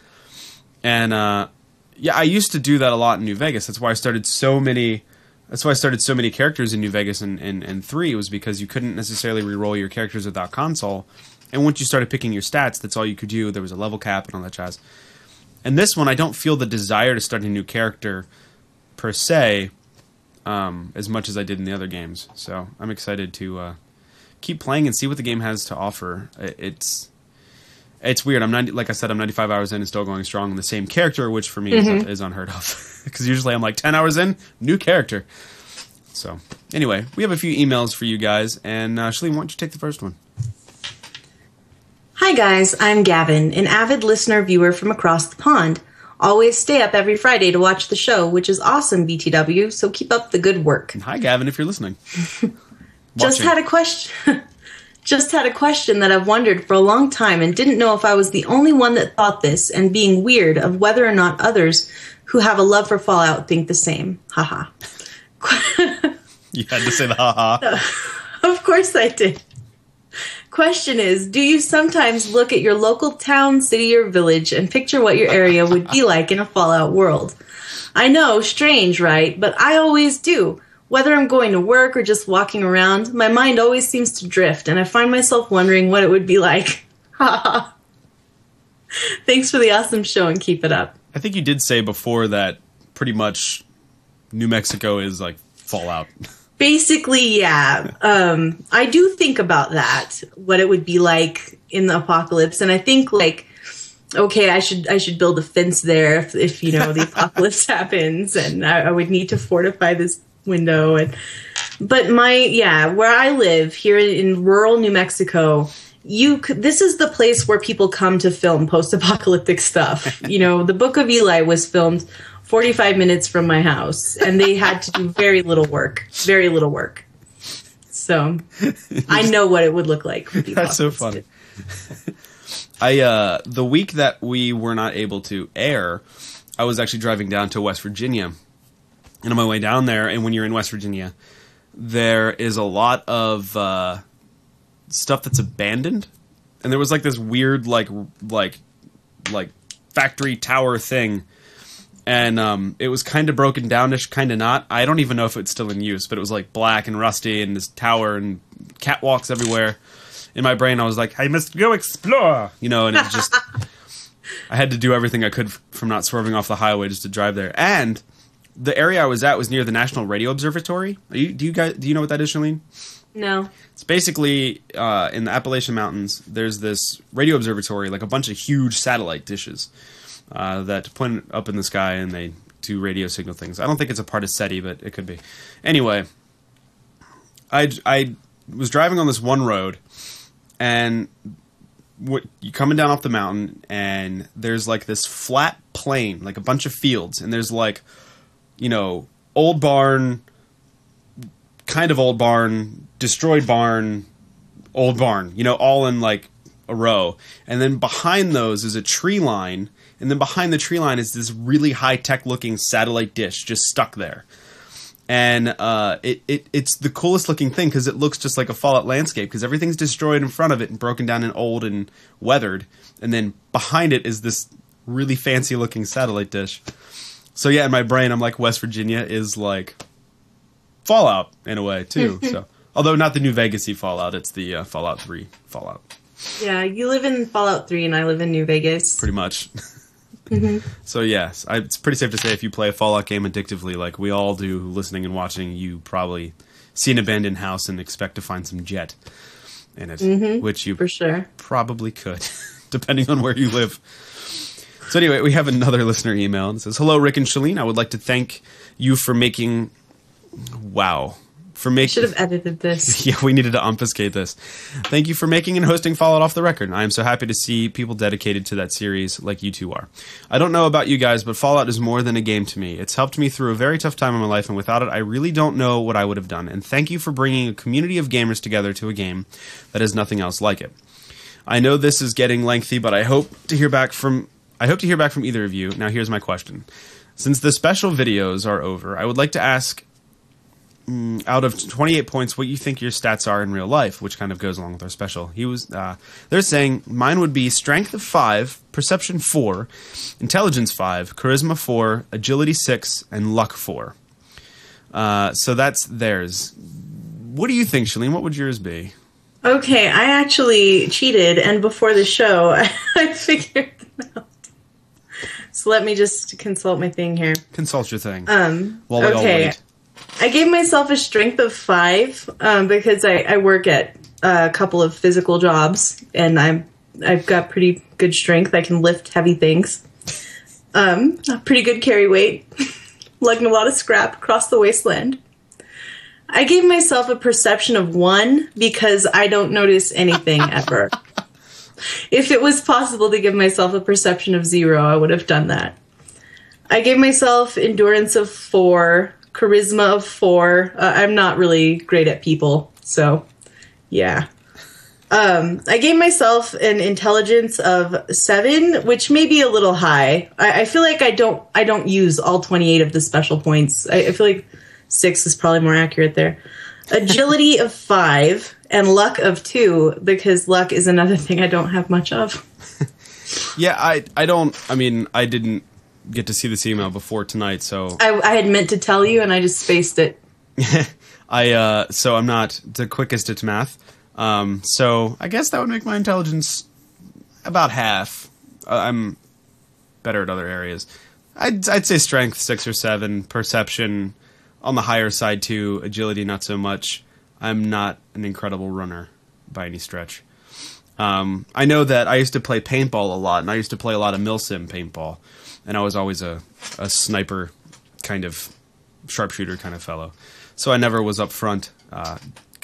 And uh, yeah, I used to do that a lot in New Vegas. That's why I started so many. That's why I started so many characters in New Vegas and, and, and three was because you couldn't necessarily re-roll your characters without console. And once you started picking your stats, that's all you could do. There was a level cap and all that jazz. And this one, I don't feel the desire to start a new character per se um, as much as I did in the other games. So I'm excited to uh, keep playing and see what the game has to offer. It's it's weird. I'm 90, like I said, I'm 95 hours in and still going strong in the same character, which for me is, is unheard of. Because usually I'm like 10 hours in, new character. So anyway, we have a few emails for you guys, and uh, Shaline, why don't you take the first one? Hi guys, I'm Gavin, an avid listener viewer from across the pond. Always stay up every Friday to watch the show, which is awesome, BTW, so keep up the good work. Hi, Gavin, if you're listening. Just had a question. Just had a question that I've wondered for a long time and didn't know if I was the only one that thought this and being weird of whether or not others who have a love for Fallout think the same. Haha. You had to say the haha. Of course I did. Question is Do you sometimes look at your local town, city, or village and picture what your area would be like in a Fallout world? I know, strange, right? But I always do. Whether I'm going to work or just walking around, my mind always seems to drift, and I find myself wondering what it would be like. Thanks for the awesome show and keep it up. I think you did say before that pretty much New Mexico is like Fallout. Basically, yeah. Um, I do think about that, what it would be like in the apocalypse, and I think like, okay, I should I should build a fence there if, if you know the apocalypse happens, and I, I would need to fortify this window. And but my yeah, where I live here in rural New Mexico, you this is the place where people come to film post-apocalyptic stuff. you know, the Book of Eli was filmed 45 minutes from my house and they had to do very little work, very little work. So, I know what it would look like. That's so funny. I uh the week that we were not able to air, I was actually driving down to West Virginia. And on my way down there, and when you're in West Virginia, there is a lot of uh stuff that's abandoned. And there was like this weird like like like factory tower thing. And um, it was kind of broken downish, kind of not. I don't even know if it's still in use, but it was like black and rusty, and this tower and catwalks everywhere in my brain, I was like, I must go explore, you know, and it just, I had to do everything I could from not swerving off the highway just to drive there. And the area I was at was near the National Radio Observatory. Are you, do you guys, do you know what that is, Shaline? No. It's basically uh, in the Appalachian Mountains. There's this radio observatory, like a bunch of huge satellite dishes uh, that point up in the sky and they do radio signal things. I don't think it's a part of SETI, but it could be. Anyway, I I was driving on this one road, and what you coming down off the mountain, and there's like this flat plain, like a bunch of fields, and there's like, you know, old barn, kind of old barn, destroyed barn, old barn, you know, all in like a row. And then behind those is a tree line, and then behind the tree line is this really high tech looking satellite dish just stuck there. And uh, it, it it's the coolest looking thing because it looks just like a Fallout landscape because everything's destroyed in front of it and broken down and old and weathered, and then behind it is this really fancy looking satellite dish. So yeah, in my brain, I'm like West Virginia is like Fallout in a way too. so although not the New Vegasy Fallout, it's the uh, Fallout Three Fallout, Yeah, you live in Fallout 3 and I live in New Vegas. pretty much. Mm-hmm. So yes, I, it's pretty safe to say if you play a Fallout game addictively, like we all do, listening and watching, you probably see an abandoned house and expect to find some jet in it, mm-hmm. which you For sure. probably could, depending on where you live. So anyway, we have another listener email. It says, "Hello, Rick and Shaline. I would like to thank you for making, wow, for making." Should have edited this. Yeah, we needed to obfuscate this. Thank you for making and hosting Fallout Off the Record. I am so happy to see people dedicated to that series like you two are. I don't know about you guys, but Fallout is more than a game to me. It's helped me through a very tough time in my life, and without it, I really don't know what I would have done. And thank you for bringing a community of gamers together to a game that has nothing else like it. I know this is getting lengthy, but I hope to hear back from I hope to hear back from either of you. Now here's my question. Since the special videos are over, I would like to ask mm, out of 28 points what you think your stats are in real life, which kind of goes along with our special. He was uh, they're saying mine would be strength of 5, perception 4, intelligence 5, charisma 4, agility 6, and luck 4. Uh, so that's theirs. What do you think, Shaline? What would yours be? Okay, I actually cheated, and before the show, I figured them out. So let me just consult my thing here. Consult your thing. Um, while we all okay. I gave myself a strength of five um, because I, I work at a couple of physical jobs, and I'm I've got pretty good strength. I can lift heavy things. Um, pretty good carry weight, lugging a lot of scrap across the wasteland. I gave myself a perception of one because I don't notice anything ever. If it was possible to give myself a perception of zero, I would have done that. I gave myself endurance of four, charisma of four. Uh, I'm not really great at people, so yeah. Um, I gave myself an intelligence of seven, which may be a little high. I, I feel like I don't I don't use all 28 of the special points. I, I feel like six is probably more accurate there. Agility of five and luck of two because luck is another thing I don't have much of. Yeah, I I don't. I mean, I didn't get to see this email before tonight, so I, I had meant to tell you and I just spaced it. I uh so I'm not the quickest at math. Um, so I guess that would make my intelligence about half. Uh, I'm better at other areas. I'd I'd say strength six or seven, perception on the higher side too, agility not so much. I'm not an incredible runner by any stretch. Um, I know that I used to play paintball a lot, and I used to play a lot of milsim paintball, and I was always a, a sniper kind of sharpshooter kind of fellow. So I never was up front uh,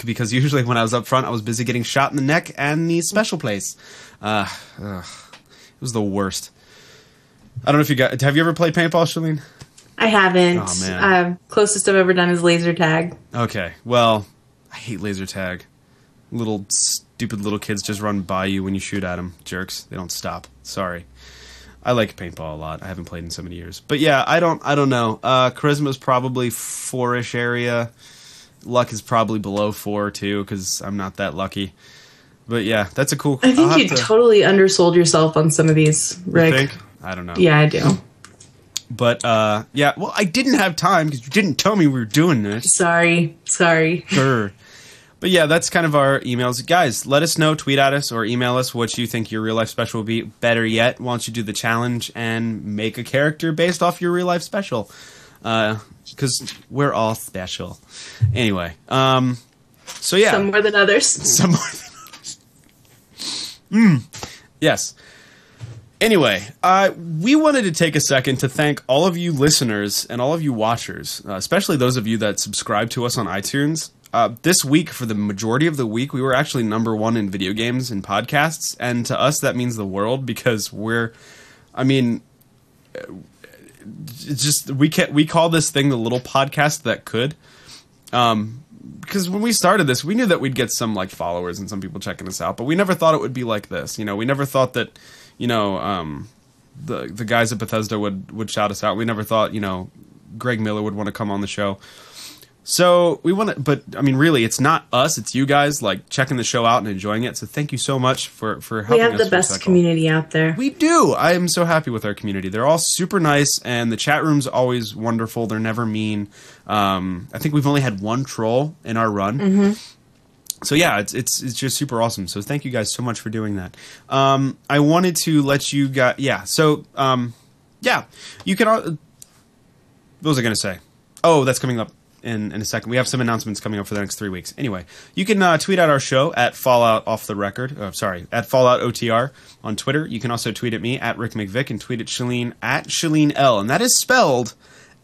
because usually when I was up front, I was busy getting shot in the neck and the special place. Uh, ugh, it was the worst. I don't know if you got. Have you ever played paintball, Shaline? I haven't. Oh, man. Uh, closest I've ever done is laser tag. Okay. Well, I hate laser tag. Little stupid little kids just run by you when you shoot at them. Jerks. They don't stop. Sorry. I like paintball a lot. I haven't played in so many years. But yeah, I don't. I don't know. Uh, charisma is probably four-ish area. Luck is probably below four too, because I'm not that lucky. But yeah, that's a cool. I think you to- totally undersold yourself on some of these, Rick. think? I don't know. Yeah, I do. But uh, yeah. Well, I didn't have time because you didn't tell me we were doing this. Sorry, sorry. Sure. But yeah, that's kind of our emails. Guys, let us know, tweet at us, or email us what you think your real life special will be. Better yet, why don't you do the challenge and make a character based off your real life special? Because we're all special. Anyway, um, so yeah. Some more than others. Some more than others. Mm. Yes. Anyway, uh, we wanted to take a second to thank all of you listeners and all of you watchers, uh, especially those of you that subscribe to us on iTunes. Uh, this week, for the majority of the week, we were actually number one in video games and podcasts, and to us that means the world because we're, I mean, uh, just we can we call this thing the little podcast that could because when we started this, we knew that we'd get some like followers and some people checking us out, but we never thought it would be like this. You know, we never thought that, you know, um, the the guys at Bethesda would would shout us out. We never thought, you know, Greg Miller would want to come on the show. So we want to, but I mean, really, it's not us; it's you guys like checking the show out and enjoying it. So thank you so much for for helping. Us. We have the best community out there. We do. I am so happy with our community. They're all super nice, and the chat room's always wonderful. They're never mean. Um, I think we've only had one troll in our run. So yeah, it's it's it's just super awesome. So thank you guys so much for doing that. Um, I wanted to let you guys. Yeah. So um, yeah, you can. al- What was I going to say? Oh, that's coming up in, in a second. We have some announcements coming up for the next three weeks. Anyway, you can uh, tweet out our show at Fallout Off the Record. Uh, sorry, at Fallout OTR on Twitter. You can also tweet at me at Rick McVick and tweet at Shaline at Shaline L. And that is spelled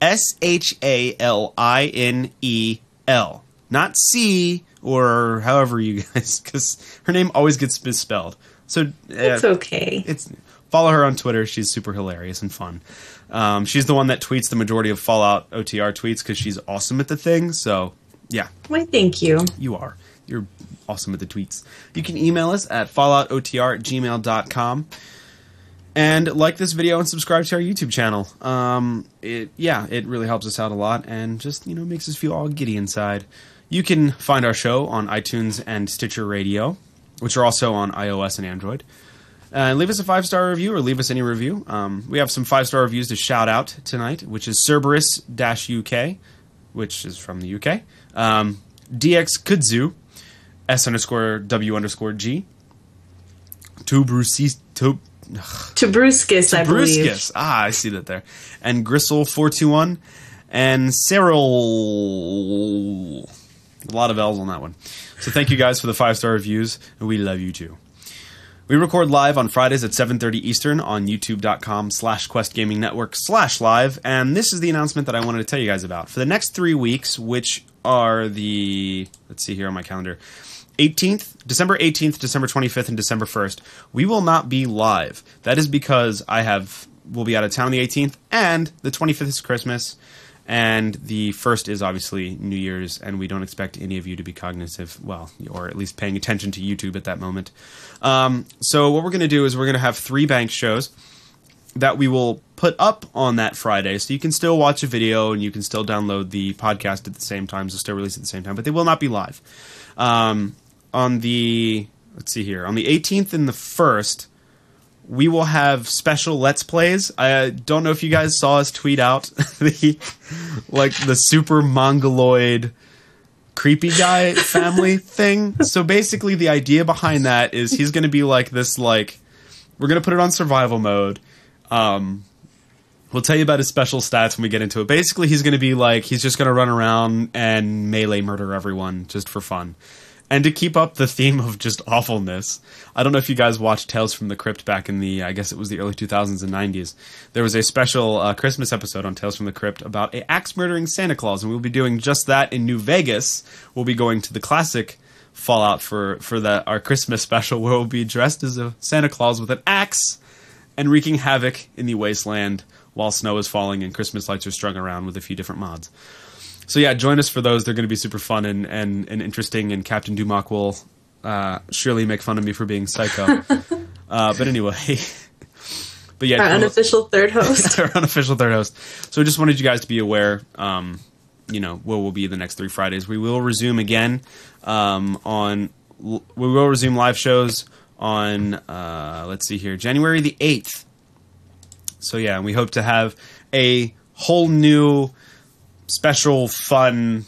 S H A L I N E L, not C or however you guys, because her name always gets misspelled. So uh, It's okay. it's follow her on Twitter. She's super hilarious and fun. Um, she's the one that tweets the majority of Fallout OTR tweets because she's awesome at the thing. So yeah, Why, thank you. you are. You're awesome at the tweets. You can email us at falloutotr at gmail.com. And like this video and subscribe to our YouTube channel. Um, it yeah, it really helps us out a lot and just you know makes us feel all giddy inside. You can find our show on iTunes and Stitcher Radio, which are also on iOS and Android. Uh, leave us a five star review or leave us any review. Um, we have some five star reviews to shout out tonight, which is Cerberus UK, which is from the UK. Um, DX Kudzu, S underscore W underscore G. Bruce to To I believe. Ah, I see that there. And Gristle four two one, and Cyril. A lot of L's on that one. So thank you guys for the five star reviews, and we love you too. We record live on Fridays at 7.30 Eastern on youtube.com slash Quest Gaming Network slash live. And this is the announcement that I wanted to tell you guys about. For the next three weeks, which are the, let's see here on my calendar, 18th, December 18th, December 25th, and December 1st, we will not be live. That is because I have, we'll be out of town the 18th, and the 25th is Christmas, and the first is obviously New Year's, and we don't expect any of you to be cognitive, well, or at least paying attention to YouTube at that moment. Um, so what we're going to do is we're going to have three bank shows that we will put up on that Friday, so you can still watch a video and you can still download the podcast at the same time, so still release at the same time, but they will not be live. Um, on the let's see here, on the 18th and the 1st, we will have special let's plays. I don't know if you guys saw us tweet out the like the super mongoloid creepy guy family thing. So basically the idea behind that is he's going to be like this like we're going to put it on survival mode. Um, we'll tell you about his special stats when we get into it. Basically, he's going to be like he's just going to run around and melee murder everyone just for fun. And to keep up the theme of just awfulness, I don't know if you guys watched Tales from the Crypt back in the, I guess it was the early 2000s and 90s. There was a special uh, Christmas episode on Tales from the Crypt about a axe murdering Santa Claus, and we'll be doing just that in New Vegas. We'll be going to the classic Fallout for for that our Christmas special, where we'll be dressed as a Santa Claus with an axe and wreaking havoc in the wasteland while snow is falling and Christmas lights are strung around with a few different mods so yeah, join us for those. They're going to be super fun and, and, and interesting. And Captain Dumock will uh, surely make fun of me for being psycho. uh, but anyway, but yeah, our unofficial third host. our unofficial third host. So we just wanted you guys to be aware. Um, you know, what will be the next three Fridays. We will resume again um, on. We will resume live shows on. Uh, let's see here, January the eighth. So yeah, and we hope to have a whole new special, fun,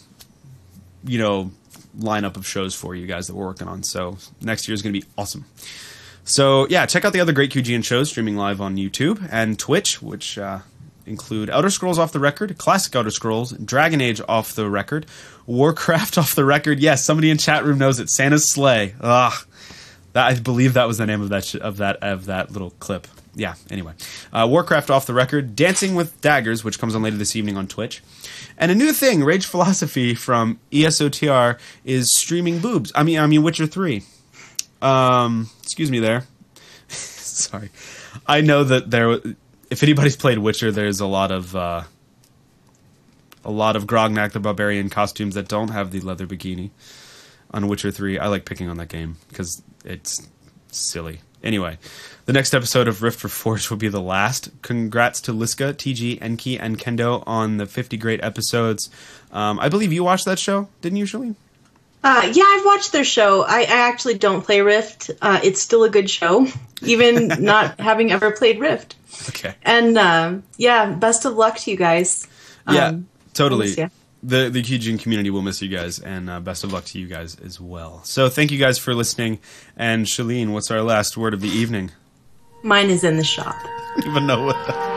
you know, lineup of shows for you guys that we're working on. So next year is going to be awesome. So yeah, check out the other great QGN shows streaming live on YouTube and Twitch, which uh, include Elder Scrolls Off the Record, Classic Elder Scrolls, Dragon Age Off the Record, Warcraft Off the Record. Yes, somebody in chat room knows it. Santa's Sleigh. That I believe that was the name of that sh- of that of that little clip. Yeah. Anyway, uh, Warcraft Off the Record, Dancing with Daggers, which comes on later this evening on Twitch. And a new thing, Rage Philosophy from ESOTR is streaming boobs. I mean, I mean Witcher Three. Um, excuse me there. Sorry, I know that there. If anybody's played Witcher, there's a lot of uh, a lot of Grognak the Barbarian costumes that don't have the leather bikini on Witcher Three. I like picking on that game because it's silly. Anyway, the next episode of Rift Reforged will be the last. Congrats to Liska, TG, Enki, and Kendo on the 50 great episodes. Um, I believe you watched that show, didn't you, Shaline? Uh, yeah, I've watched their show. I, I actually don't play Rift. Uh, it's still a good show, even not having ever played Rift. Okay. And uh, yeah, best of luck to you guys. Yeah, um, totally the the QGN community will miss you guys, and uh, best of luck to you guys as well. So thank you guys for listening. And Shaline, what's our last word of the evening? Mine is in the shop. Even know what. Uh,